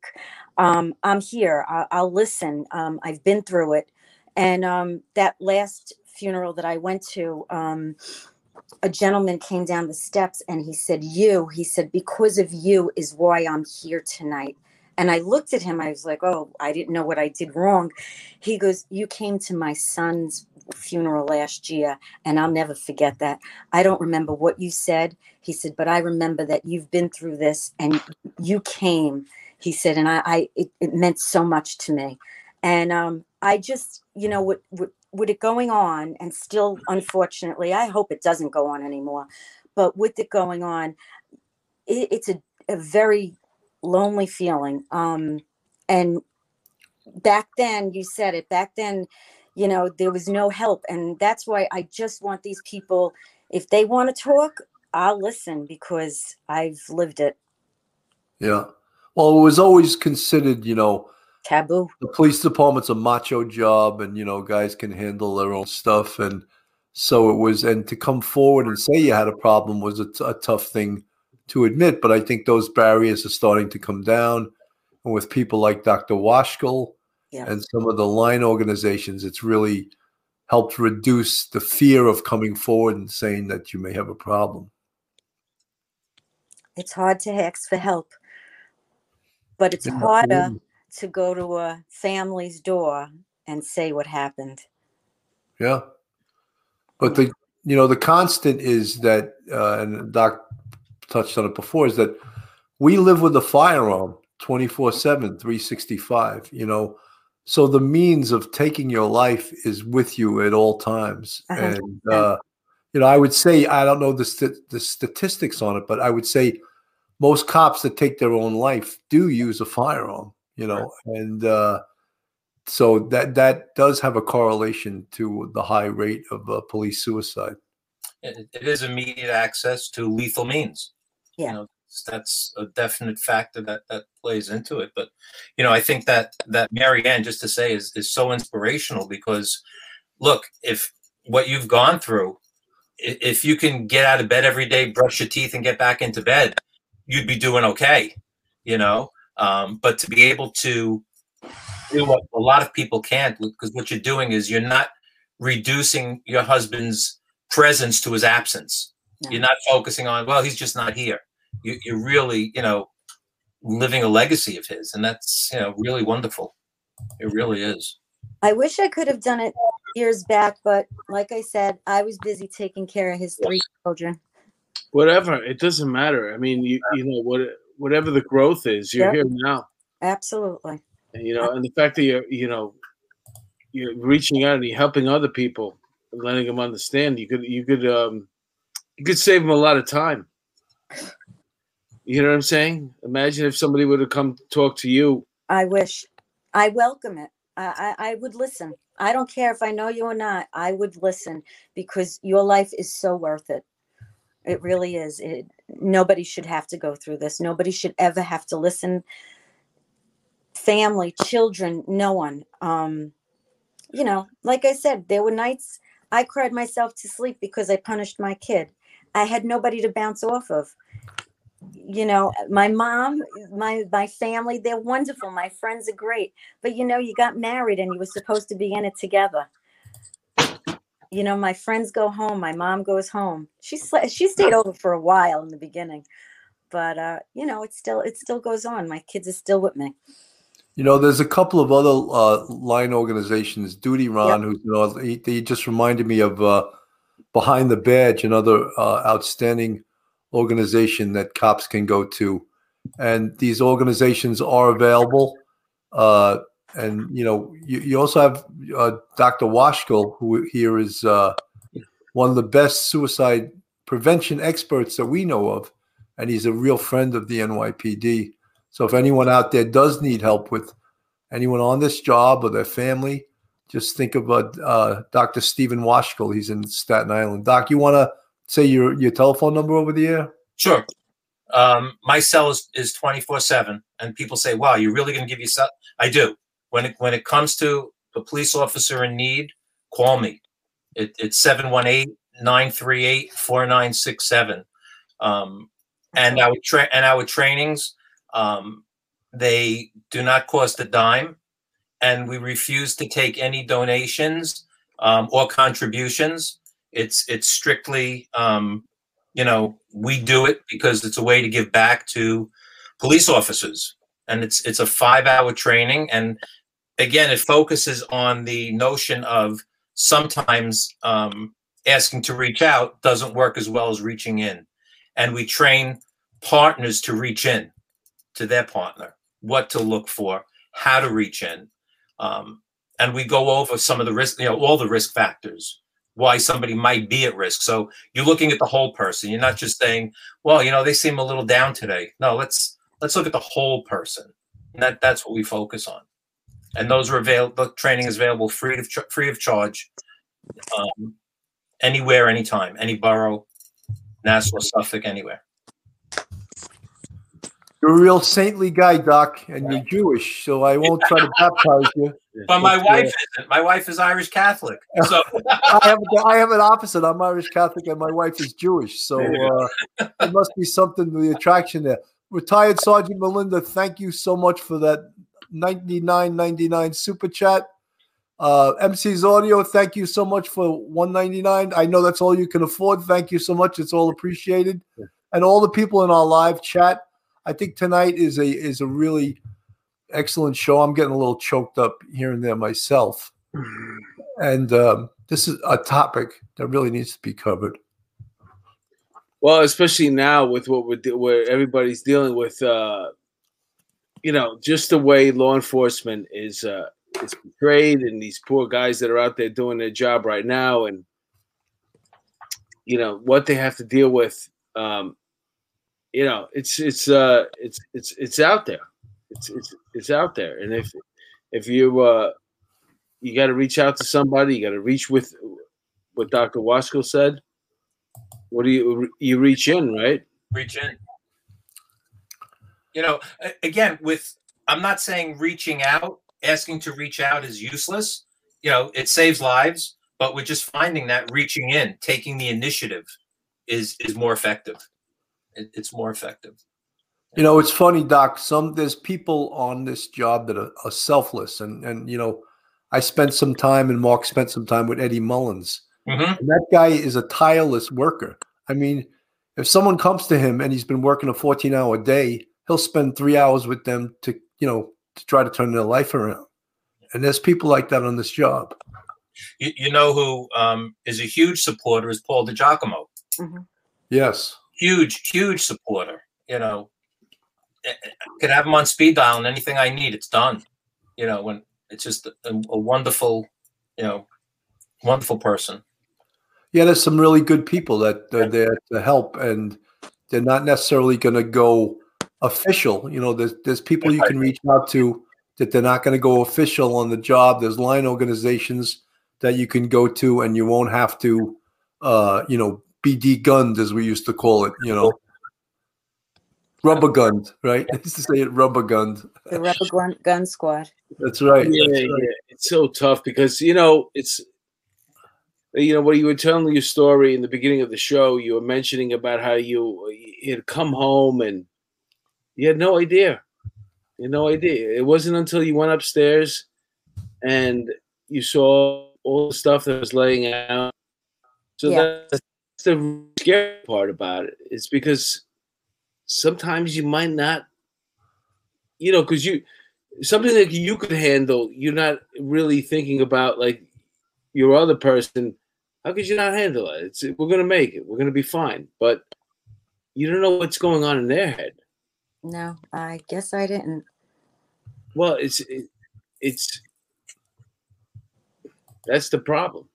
um, I'm here. I'll, I'll listen. Um, I've been through it, and um, that last funeral that I went to, um, a gentleman came down the steps and he said, "You," he said, "because of you is why I'm here tonight." And I looked at him. I was like, "Oh, I didn't know what I did wrong." He goes, "You came to my son's funeral last year, and I'll never forget that. I don't remember what you said." He said, "But I remember that you've been through this, and you came." He said, and I, I it, it meant so much to me. And um, I just, you know, with, with with it going on, and still, unfortunately, I hope it doesn't go on anymore. But with it going on, it, it's a, a very lonely feeling. Um, and back then, you said it. Back then, you know, there was no help, and that's why I just want these people. If they want to talk, I'll listen because I've lived it. Yeah. Well, it was always considered, you know, taboo. The police department's a macho job, and you know, guys can handle their own stuff, and so it was. And to come forward and say you had a problem was a, t- a tough thing to admit. But I think those barriers are starting to come down, and with people like Dr. Washko yeah. and some of the line organizations, it's really helped reduce the fear of coming forward and saying that you may have a problem. It's hard to ask for help, but it's harder to go to a family's door and say what happened. Yeah. But the you know the constant is that uh, and Doc touched on it before is that we live with a firearm 24/7 365 you know? So the means of taking your life is with you at all times. And uh, you know I would say I don't know the st- the statistics on it but I would say most cops that take their own life do use a firearm you know, right. and uh, so that that does have a correlation to the high rate of uh, police suicide. It, it is immediate access to lethal means. Yeah. You know, that's a definite factor that that plays into it. But you know, I think that that Marianne, just to say, is is so inspirational because look, if what you've gone through, if you can get out of bed every day, brush your teeth, and get back into bed, you'd be doing okay. You know, um, but to be able to do what a lot of people can't, because what you're doing is you're not reducing your husband's presence to his absence. No. You're not focusing on, well, he's just not here. You, you're really, you know, living a legacy of his, and that's you know really wonderful. It really is. I wish I could have done it years back, but like I said, I was busy taking care of his three children. Whatever, it doesn't matter. I mean, you you know what whatever the growth is, you're yep. here now. Absolutely. And, you know, and the fact that you're, you know, you're reaching out and you're helping other people and letting them understand, you could, you could, um, you could save them a lot of time. You know what I'm saying? Imagine if somebody would have come talk to you. I wish. I welcome it. I, I, I would listen. I don't care if I know you or not. I would listen because your life is so worth it. It really is. It, nobody should have to go through this. Nobody should ever have to listen. Family, children, no one. Um, you know, like I said, there were nights I cried myself to sleep because I punished my kid. I had nobody to bounce off of. You know, my mom, my my family, they're wonderful. My friends are great. But you know, you got married and you were supposed to be in it together you know, my friends go home, my mom goes home. She sl- <laughs> she stayed over for a while in the beginning, but uh, you know, it still it still goes on. My kids are still with me. You know, there's a couple of other uh, line organizations. Duty Ron, yep. who you know, he, he, just reminded me of uh, Behind the Badge, another uh, outstanding organization that cops can go to, and these organizations are available. Uh, and you know you, you also have uh, Dr. Washko, who here is uh, one of the best suicide prevention experts that we know of, and he's a real friend of the NYPD. So if anyone out there does need help with anyone on this job or their family, just think of uh, Dr. Stephen Washko. He's in Staten Island. Doc, you want to say your your telephone number over the air? Sure. Um, my cell is, is 24 7 and people say wow you're really going to give yourself i do when it when it comes to a police officer in need, call me. It, it's 718 938 4967. Um, and our tra- and our trainings, um, they do not cost a dime, and we refuse to take any donations um, or contributions. It's it's strictly, um, you know, we do it because it's a way to give back to police officers, and it's it's a five hour training, and again, it focuses on the notion of sometimes um, asking to reach out doesn't work as well as reaching in, and we train partners to reach in to their partner, what to look for, how to reach in. Um, and we go over some of the risk, you know, all the risk factors, why somebody might be at risk. So you're looking at the whole person. You're not just saying, well, you know, they seem a little down today. No, let's let's look at the whole person. And that that's what we focus on. And those are available. The training is available free of ch- free of charge, um, anywhere, anytime, any borough, Nassau, Suffolk, anywhere. You're a real saintly guy, Doc, and you're Jewish, so I won't try to baptize you. <laughs> But my But, uh, wife isn't. My wife is Irish Catholic. So <laughs> I have I have an opposite. I'm Irish Catholic, and my wife is Jewish, so uh, there must be something to the attraction there. Retired Sergeant Melinda, thank you so much for that 99.99 super chat. Uh, MC's Audio, thank you so much for 199. I know that's all you can afford. Thank you so much. It's all appreciated. And all the people in our live chat. I think tonight is a is a really excellent show. I'm getting a little choked up here and there myself. <clears throat> And um, this is a topic that really needs to be covered. Well, especially now with what we're de- where everybody's dealing with, uh, you know, just the way law enforcement is uh, is portrayed, and these poor guys that are out there doing their job right now, and you know what they have to deal with. Um, you know, it's it's uh, it's it's it's out there. It's it's it's out there, and if if you uh, you got to reach out to somebody, you got to reach with what Dr. Washko said. What do you you reach in, right? reach in. You know, again, with I'm not saying reaching out, asking to reach out is useless. You know, it saves lives, but we're just finding that reaching in, taking the initiative, is is more effective. It, it's more effective. You know, it's funny, Doc. Some there's people on this job that are, are selfless, and and you know, I spent some time, and Mark spent some time with Eddie Mullins. Mhm. And that guy is a tireless worker. I mean, if someone comes to him and he's been working a 14 hour day, he'll spend three hours with them to, you know, to try to turn their life around. And there's people like that on this job. You, you know who um, is a huge supporter is Paul DiGiacomo. Yes. Huge, huge supporter. You know, eh, could have him on speed dial and anything I need, it's done. You know, when it's just a, a wonderful, you know, wonderful person. Yeah, there's some really good people that are there to help, and they're not necessarily going to go official. You know, there's there's people you can reach out to that they're not going to go official on the job. There's line organizations that you can go to, and you won't have to, uh, you know, be degunned as we used to call it. You know, rubber gunned, right? <laughs> I used to say it rubber gunned. The Rubber Gun, gun Squad. That's right. Yeah, That's right. yeah. It's so tough because you know it's you know when you were telling your story in the beginning of the show, you were mentioning about how you you had come home and you had no idea. You had no idea. It wasn't until you went upstairs and you saw all the stuff that was laying out. So Yeah. that's the scary part about it. it. Is because sometimes you might not, you know, because you something that you could handle, you're not really thinking about like your other person. How could you not handle it? It's we're gonna make it. We're gonna be fine. But you don't know what's going on in their head. No, I guess I didn't. Well, it's it, it's that's the problem.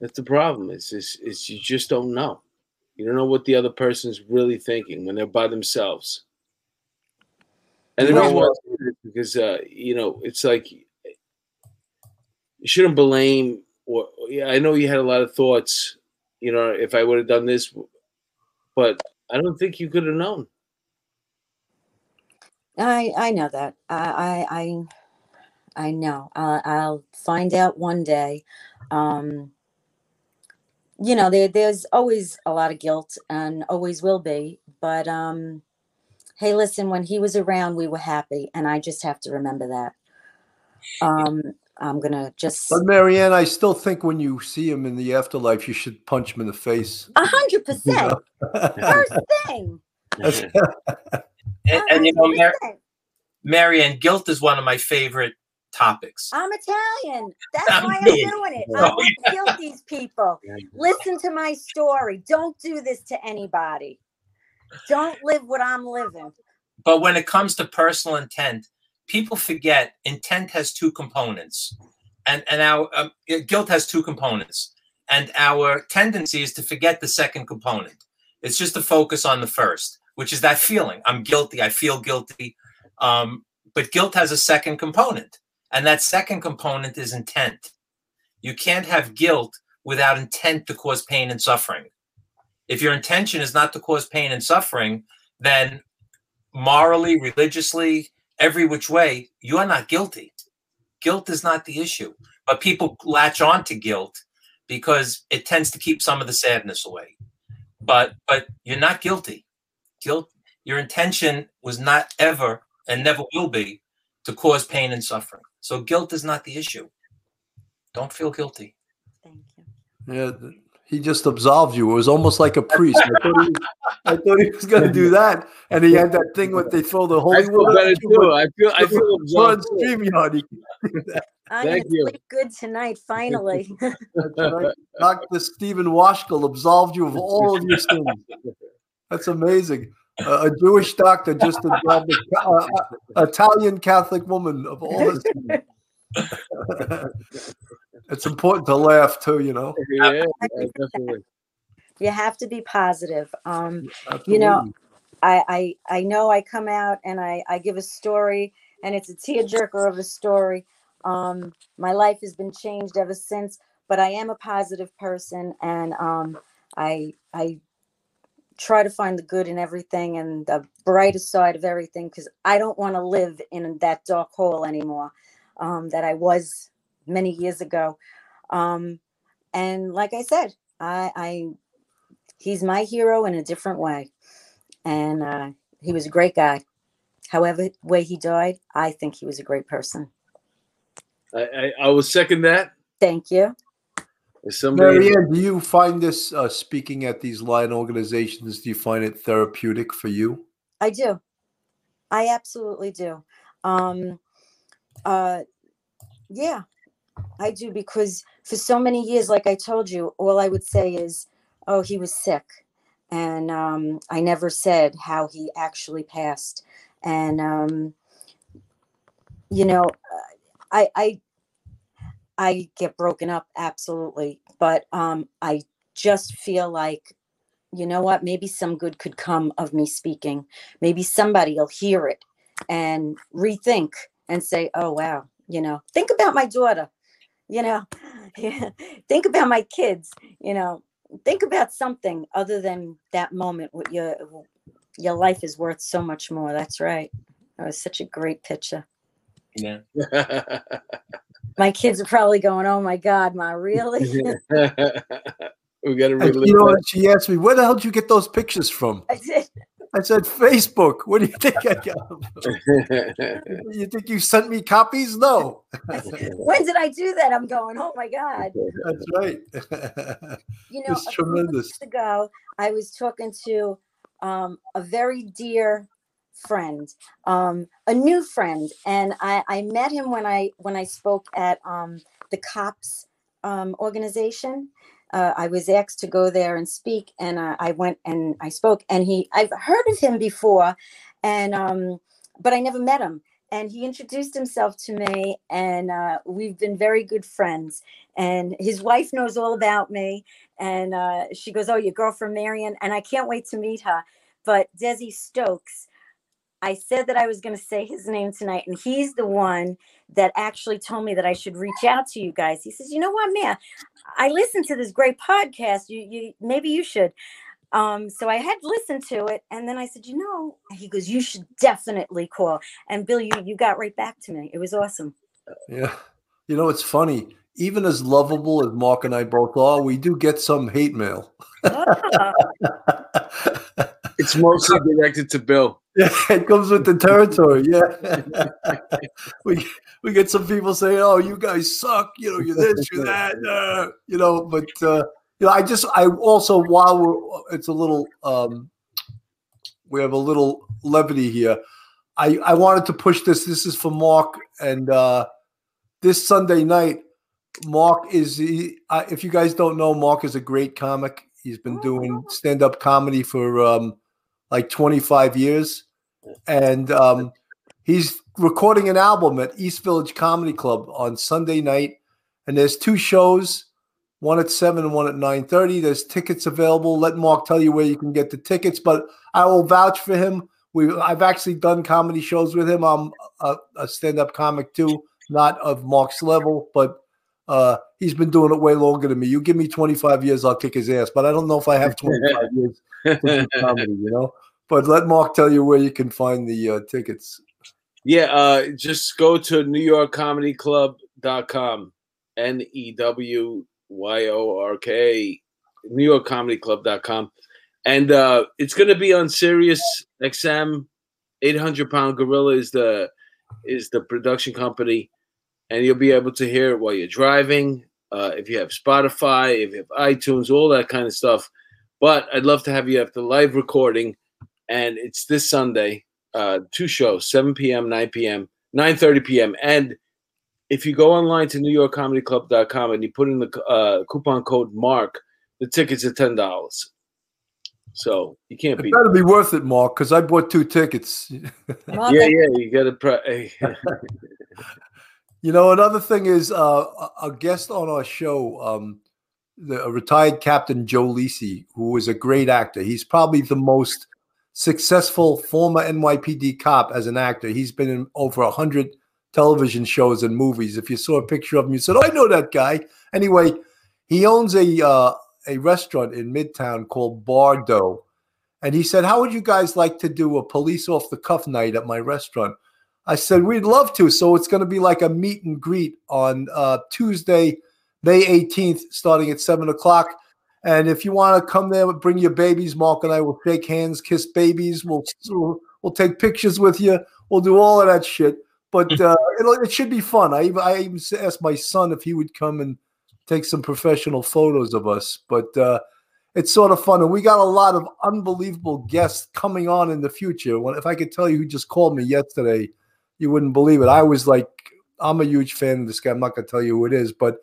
That's the problem. Is just it's you just don't know. You don't know what the other person's really thinking when they're by themselves. And the You know reason why what? I say that is because uh, you know it's like you shouldn't blame. Or yeah, I know you had a lot of thoughts. You know, if I would have done this, but I don't think you could have known. I I know that. I I I, I know. Uh, I'll find out one day. Um, you know, there, there's always a lot of guilt and always will be. But um, hey, listen, when he was around, we were happy. And I just have to remember that. Um, I'm going to just. But Marianne, I still think when you see him in the afterlife, you should punch him in the face. A <laughs> hundred percent. First thing. <laughs> <laughs> That's- And, and you know, Mar- 100%. Marianne, guilt is one of my favorite topics. I'm Italian. That's <laughs> I'm why I'm doing it. <laughs> Oh, I want to kill these people. <laughs> Listen to my story. Don't do this to anybody. Don't live what I'm living. But when it comes to personal intent, people forget intent has two components, and and our um, uh, guilt has two components, and our tendency is to forget the second component. It's just to focus on the first, which is that feeling. I'm guilty. I feel guilty. Um, but guilt has a second component, and that second component is intent. You can't have guilt without intent to cause pain and suffering. If your intention is not to cause pain and suffering, then morally, religiously, every which way, you are not guilty. Guilt is not the issue. But people latch on to guilt because it tends to keep some of the sadness away. But but you're not guilty. Guilt your intention was not ever and never will be to cause pain and suffering. So guilt is not the issue. Don't feel guilty. Thank you. Yeah, he just absolved you. It was almost like a priest. I thought he, I thought he was going to do that, and he had that thing with they throw the I holy feel water better at you, too. but I feel I feel on absolved too. StreamYard, he can do that. I'm Thank you. good tonight, finally. That's right. Dr. Stephen Washko absolved you of all of your sins. <laughs> That's amazing. Uh, a Jewish doctor just absolved a, uh, uh, Italian Catholic woman of all this. <laughs> it's important to laugh too, you know. Yeah, definitely. you have to be positive. Um, You know, I, I I know I come out and I, I give a story and it's a tearjerker of a story. Um, my life has been changed ever since, but I am a positive person and um, I I try to find the good in everything and the brightest side of everything because I don't want to live in that dark hole anymore um, that I was many years ago. Um, and like I said, I, I he's my hero in a different way and uh, he was a great guy. However, way he died, I think he was a great person. I, I, I will second that. Thank you. If somebody, Marianne, do you find this uh, speaking at these line organizations? Do you find it therapeutic for you? I do. I absolutely do. Um, uh, yeah, I do because for so many years, like I told you, all I would say is, "Oh, he was sick," and um, I never said how he actually passed. And um, you know, uh, I I I get broken up absolutely, but um, I just feel like, you know what? Maybe some good could come of me speaking maybe somebody will hear it and rethink and say oh wow you know think about my daughter you know <laughs> think about my kids you know think about something other than that moment What your your life is worth so much more that's right that was such a great picture Yeah. <laughs> my kids are probably going oh my god my really <laughs> <laughs> we got to And, you know, that. she asked me, "Where the hell did you get those pictures from?" I said, I said, "Facebook." What do you think I got? them? <laughs> You think you sent me copies? No, when did i do that i'm going oh my god that's right. you know It's a few tremendous. weeks ago i was talking to um, a very dear friend um, a new friend and I, I met him when i when i spoke at um, the cops um, organization. Uh, i was asked to go there and speak and uh, i went and i spoke and he i've heard of him before and um, but i never met him. And he introduced himself to me and uh, we've been very good friends. And his wife knows all about me and uh, she goes, "Oh, your girlfriend Marianne," and I can't wait to meet her. But Desi Stokes, I said that I was going to say his name tonight, and he's the one that actually told me that I should reach out to you guys. He says, "You know what, man? I listened to this great podcast. You, you maybe you should." Um, so I had listened to it, and then I said, "You know," he goes, "You should definitely call." And Bill, you you got right back to me. It was awesome. Yeah. You know, it's funny. even as lovable as Mark and I both are, we do get some hate mail. Ah, <laughs> It's mostly <laughs> directed to Bill. Yeah, it comes with the territory. Yeah, <laughs> we we get some people saying, "Oh, you guys suck," you know, you're this, you're that, <laughs> uh, you know. But uh, you know, I just I also while we're it's a little um, we have a little levity here. I I wanted to push this. This is for Mark, and uh, this Sunday night, Mark is he, I, if you guys don't know, Mark is a great comic. He's been doing stand up comedy for um, like 25 years. And um, he's recording an album at East Village Comedy Club on Sunday night. And there's two shows, one at 7 and one at 9.30. There's tickets available. Let Mark tell you where you can get the tickets. But I will vouch for him. We I've actually done comedy shows with him. I'm a, a stand-up comic too, not of Mark's level, but uh, he's been doing it way longer than me. You give me 25 years, I'll kick his ass. But I don't know if I have 25 <laughs> years to do comedy, you know. But let Mark tell you where you can find the uh, tickets. Yeah, uh, just go to newyorkcomedyclub.com. N E W Y O R K, newyorkcomedyclub.com. And uh, it's going to be on Sirius XM. 800 Pound Gorilla is the is the production company, and you'll be able to hear it while you're driving. Uh, if you have Spotify, if you have iTunes, all that kind of stuff. But I'd love to have you at the live recording, and it's this Sunday. Uh, two shows, 7 p.m., 9 p.m., 9:30 p.m. And if you go online to newyorkcomedyclub.com and you put in the uh, coupon code MARK, the tickets are ten dollars. So you can't It beat. better be worth it, Mark, because I bought two tickets. <laughs> Yeah, yeah, you got to. Pre- You know, another thing is uh, a- guest on our show, um, the a retired Captain Joe Lisi, who is a great actor. He's probably the most successful former NYPD cop as an actor. He's been in over a hundred television shows and movies. If you saw a picture of him, you said, "Oh, I know that guy." Anyway, he owns a uh, a restaurant in Midtown called Bardo, and he said, "How would you guys like to do a police off the cuff night at my restaurant?" I said, we'd love to. So it's going to be like a meet and greet on uh, Tuesday, May 18th, starting at 7 o'clock. And if you want to come there, bring your babies. Mark and I will shake hands, kiss babies. We'll, we'll, we'll take pictures with you. We'll do all of that shit. But uh, it'll, it should be fun. I, even- I even asked my son if he would come and take some professional photos of us. But uh, it's sort of fun. And we got a lot of unbelievable guests coming on in the future. When, if I could tell you who just called me yesterday, you wouldn't believe it. I was like, I'm a huge fan of this guy. I'm not going to tell you who it is, but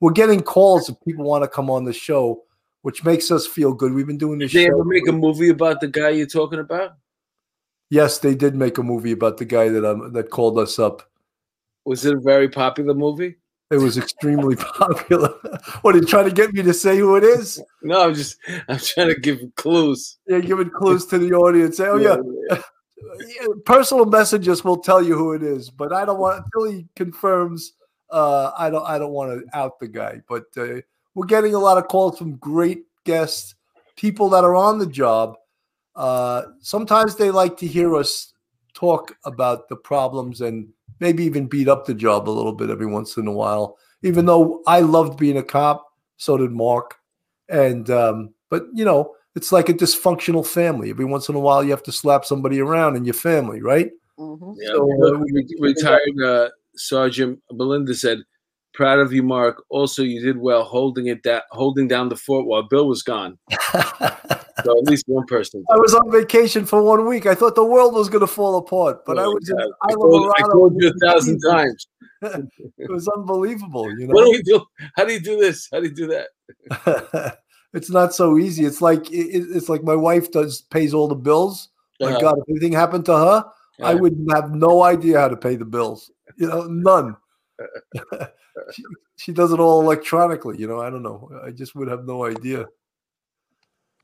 we're getting calls if people want to come on the show, which makes us feel good. We've been doing this Did they ever make a movie about the guy you're talking about? yes, they did make a movie about the guy that um, that called us up. Was it a very popular movie? It was extremely <laughs> popular. what are you trying to get me to say who it is? No, I'm just I'm trying to give clues. Yeah, giving clues to the audience. Oh yeah, Yeah, personal messages will tell you who it is, but I don't want until he confirms. Uh, I don't. I don't want to out the guy, but uh, we're getting a lot of calls from great guests, people that are on the job. Uh, sometimes they like to hear us talk about the problems and maybe even beat up the job a little bit every once in a while. Even though I loved being a cop, so did Mark. And um, but you know, it's like a dysfunctional family. Every once in a while, you have to slap somebody around in your family, right? Mhm. Yeah. So, uh, retired uh, Sergeant Belinda said, "Proud of you, Mark. Also, you did well holding it down, holding down the fort while Bill was gone. <laughs> So at least one person. I was on vacation for one week. I thought the world was going to fall apart, but I was in I told, I told you a thousand times. <laughs> It was unbelievable, you know, <laughs> What do know. we do? How do you do this? How do you do that? It's not so easy. It's like it, it's like my wife does pays all the bills. My Uh-huh. God, if anything happened to her, I would have no idea how to pay the bills. You know, none. <laughs> she, she does it all electronically. You know, I don't know. I just would have no idea.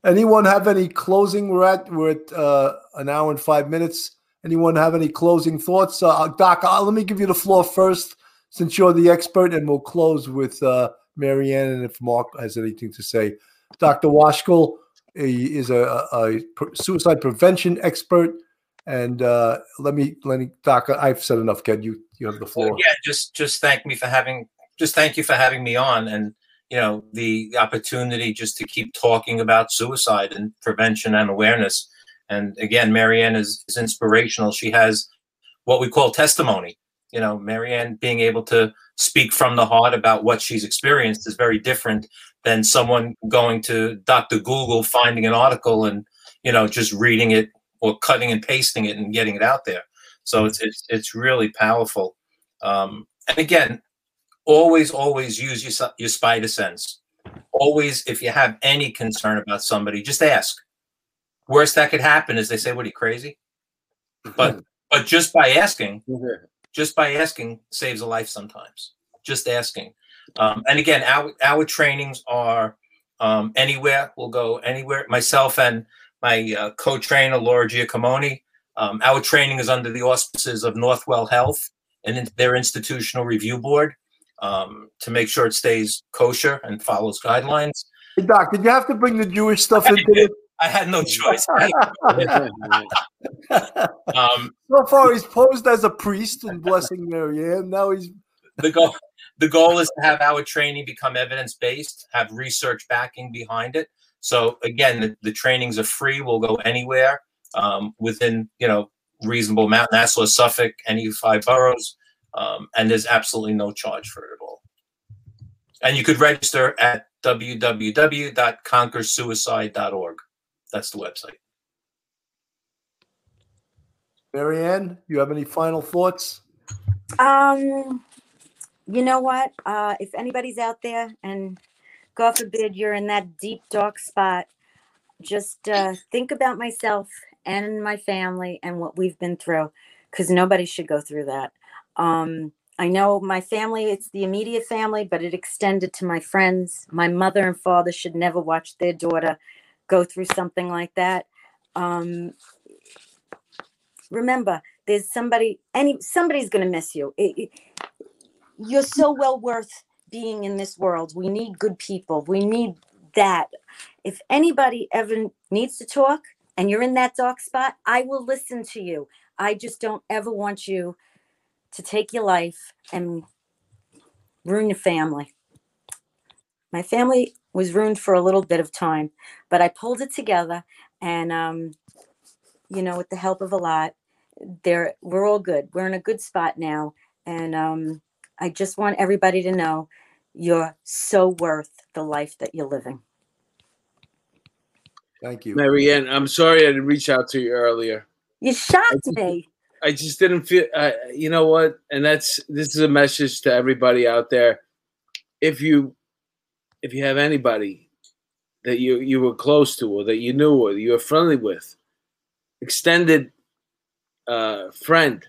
Anyone have any closing? We're at we're at uh, an hour and five minutes. Anyone have any closing thoughts? Uh, Doc, uh, let me give you the floor first, since you're the expert, and we'll close with uh, Marianne, and if Mark has anything to say. Dr. Washko he is a, a, suicide prevention expert, and uh, let me let me Doc. I've said enough. Ken, you you have the floor. Yeah, just just thank me for having just thank you for having me on and you know the, the opportunity just to keep talking about suicide and prevention and awareness. And again, Marianne is, is inspirational. She has what we call testimony. You know, Marianne being able to speak from the heart about what she's experienced is very different than someone going to Dr. Google, finding an article and you know just reading it or cutting and pasting it and getting it out there. So it's it's it's really powerful. Um, and again, always always use your your spider sense. Always, if you have any concern about somebody, just ask. Worst that could happen is they say, "What are you crazy?" But <laughs> but just by asking, just by asking saves a life sometimes. Just asking. Um, and again, our our trainings are um, anywhere. We'll go anywhere. Myself and my uh, co-trainer Laura Giacomoni. Um, our training is under the auspices of Northwell Health and their institutional review board um, to make sure it stays kosher and follows guidelines. Hey, Doc, did you have to bring the Jewish stuff <laughs> into it? I had no choice. <laughs> <laughs> um, so far, he's posed as a priest and blessing Marianne. Now he's the goal. The goal is to have our training become evidence based, have research backing behind it. So again, the, the trainings are free. We'll go anywhere um, within you know reasonable amount. Nassau, Suffolk, any five boroughs, um, and there's absolutely no charge for it at all. And you could register at www.conquersuicide.org. That's the website. Marianne, you have any final thoughts? Um, you know what? Uh, if anybody's out there and God forbid you're in that deep, dark spot, just uh, think about myself and my family and what we've been through because nobody should go through that. Um, I know my family, it's the immediate family, but it extended to my friends. My mother and father should never watch their daughter go through something like that. Um, remember, there's somebody, any somebody's going to miss you. It, it, you're so well worth being in this world. We need good people. We need that. If anybody ever needs to talk and you're in that dark spot, I will listen to you. I just don't ever want you to take your life and ruin your family. My family was ruined for a little bit of time, but I pulled it together and um, you know, with the help of a lot, there we're all good. We're in a good spot now. And um, I just want everybody to know you're so worth the life that you're living. Thank you. Marianne, I'm sorry I didn't reach out to you earlier. You shocked me. I just didn't feel, uh, you know what? And that's, this is a message to everybody out there. If you, if you have anybody that you, you were close to or that you knew or you were friendly with, extended uh, friend,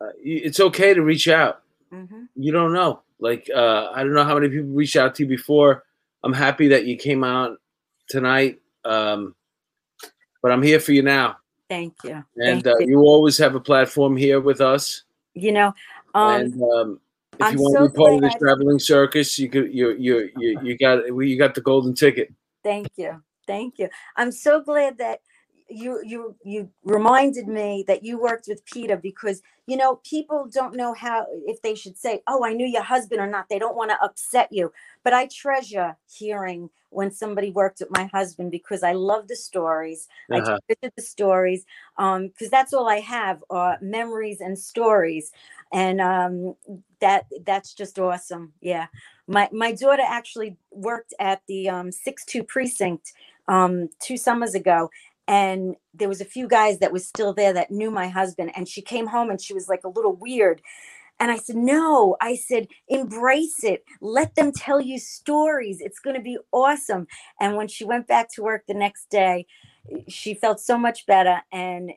uh, it's okay to reach out. Mm-hmm. You don't know. Like uh, I don't know how many people reached out to you before. I'm happy that you came out tonight. Um, but I'm here for you now. Thank you. And Thank uh, you. you. always have a platform here with us. You know, um, and um, if I'm you want so to be part of this traveling circus, you could. You you you you got you got the golden ticket. Thank you. Thank you. I'm so glad that you you you reminded me that you worked with Peter because you know people don't know how if they should say, "Oh, I knew your husband" or not. They don't want to upset you. But I treasure hearing when somebody worked with my husband because I love the stories. I Uh-huh. treasure the stories um because that's all I have are memories and stories. And um that that's just awesome. Yeah. My my daughter actually worked at the um 6-2 precinct um two summers ago and there was a few guys that was still there that knew my husband and she came home and she was like a little weird. And i said no. I said embrace it. Let them tell you stories. It's going to be awesome. And when she went back to work the next day she felt so much better and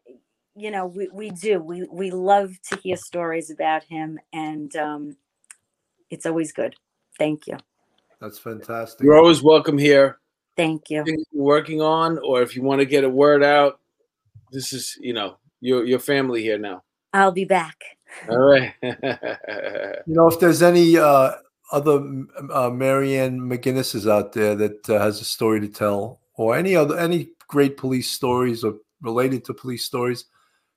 you know we, we do. We we love to hear stories about him and um it's always good. Thank you. That's fantastic. You're always welcome here. Thank you working on, or if you want to get a word out, this is you know your your family here now. i'll be back All right. <laughs> You know, if there's any uh, other uh, Marianne McGinnises out there that uh, has a story to tell, or any other any great police stories or related to police stories,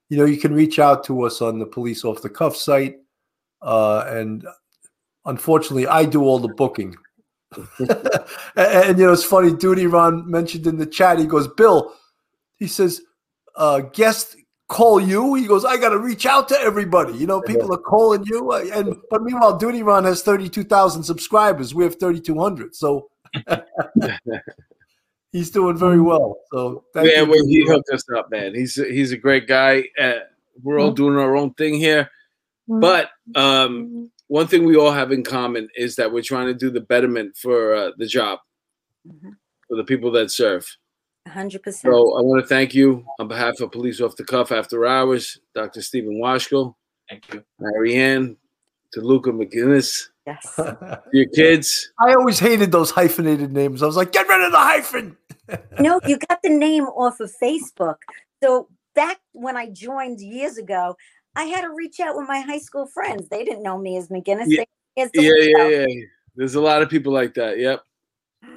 you know, you can reach out to us on the Police Off the Cuff site, uh, and unfortunately, I do all the booking. <laughs> and, and, you know, it's funny. Duty Ron mentioned in the chat. He goes, Bill. He says, uh, guest call you. He goes, I got to reach out to everybody. You know, people are calling you. uh, And but meanwhile, Duty Ron has thirty two thousand subscribers. We have thirty two hundred. So <laughs> he's doing very well. So thank yeah, you, well, he Ron. hooked us up, man. He's he's a great guy. Uh, we're all doing our own thing here, but um, one thing we all have in common is that we're trying to do the betterment for uh, the job Mhm. for the people that serve. hundred percent. So I want to thank you on behalf of Police Off the Cuff After Hours, Dr. Stephen Washko, Thank you. Marianne, to Luca McGinnis, Yes. <laughs> your kids. I always hated those hyphenated names. I was like, get rid of the hyphen. <laughs> no, you got the name off of <laughs> Facebook. So back when I joined years ago, I had to reach out with my high school friends. They didn't know me as McGinnis. Yeah. They, as Yeah, yeah, yeah. There's a lot of people like that. Yep.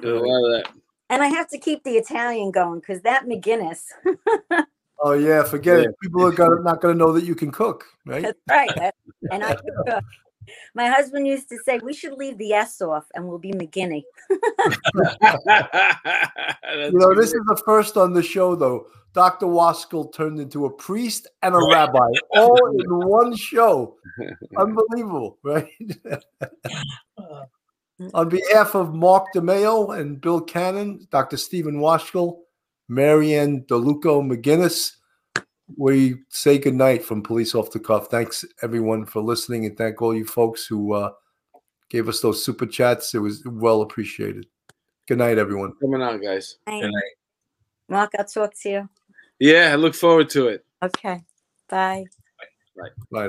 There's a mm. lot of that. And I have to keep the Italian going because that McGinnis. <laughs> Oh yeah, forget Yeah. it. People are gonna, not going to know that you can cook, right? That's right. that- and I can cook. My husband used to say we should leave the S off and we'll be McGinney. <laughs> You know, this is the first on the show, though. Dr. Washko turned into a priest and a rabbi <laughs> all in one show. <laughs> Unbelievable, right? <sighs> on behalf of Mark DeMeo and Bill Cannon, Dr. Stephen Washko, Marianne DeLuco McGinnis, we say goodnight from Police Off the Cuff. Thanks, everyone, for listening, and thank all you folks who uh, gave us those super chats. It was well appreciated. Good night, everyone. coming on, guys. Thank- Good night. Mark, I'll talk to you. Yeah, I look forward to it. Okay. Bye. Bye. Bye.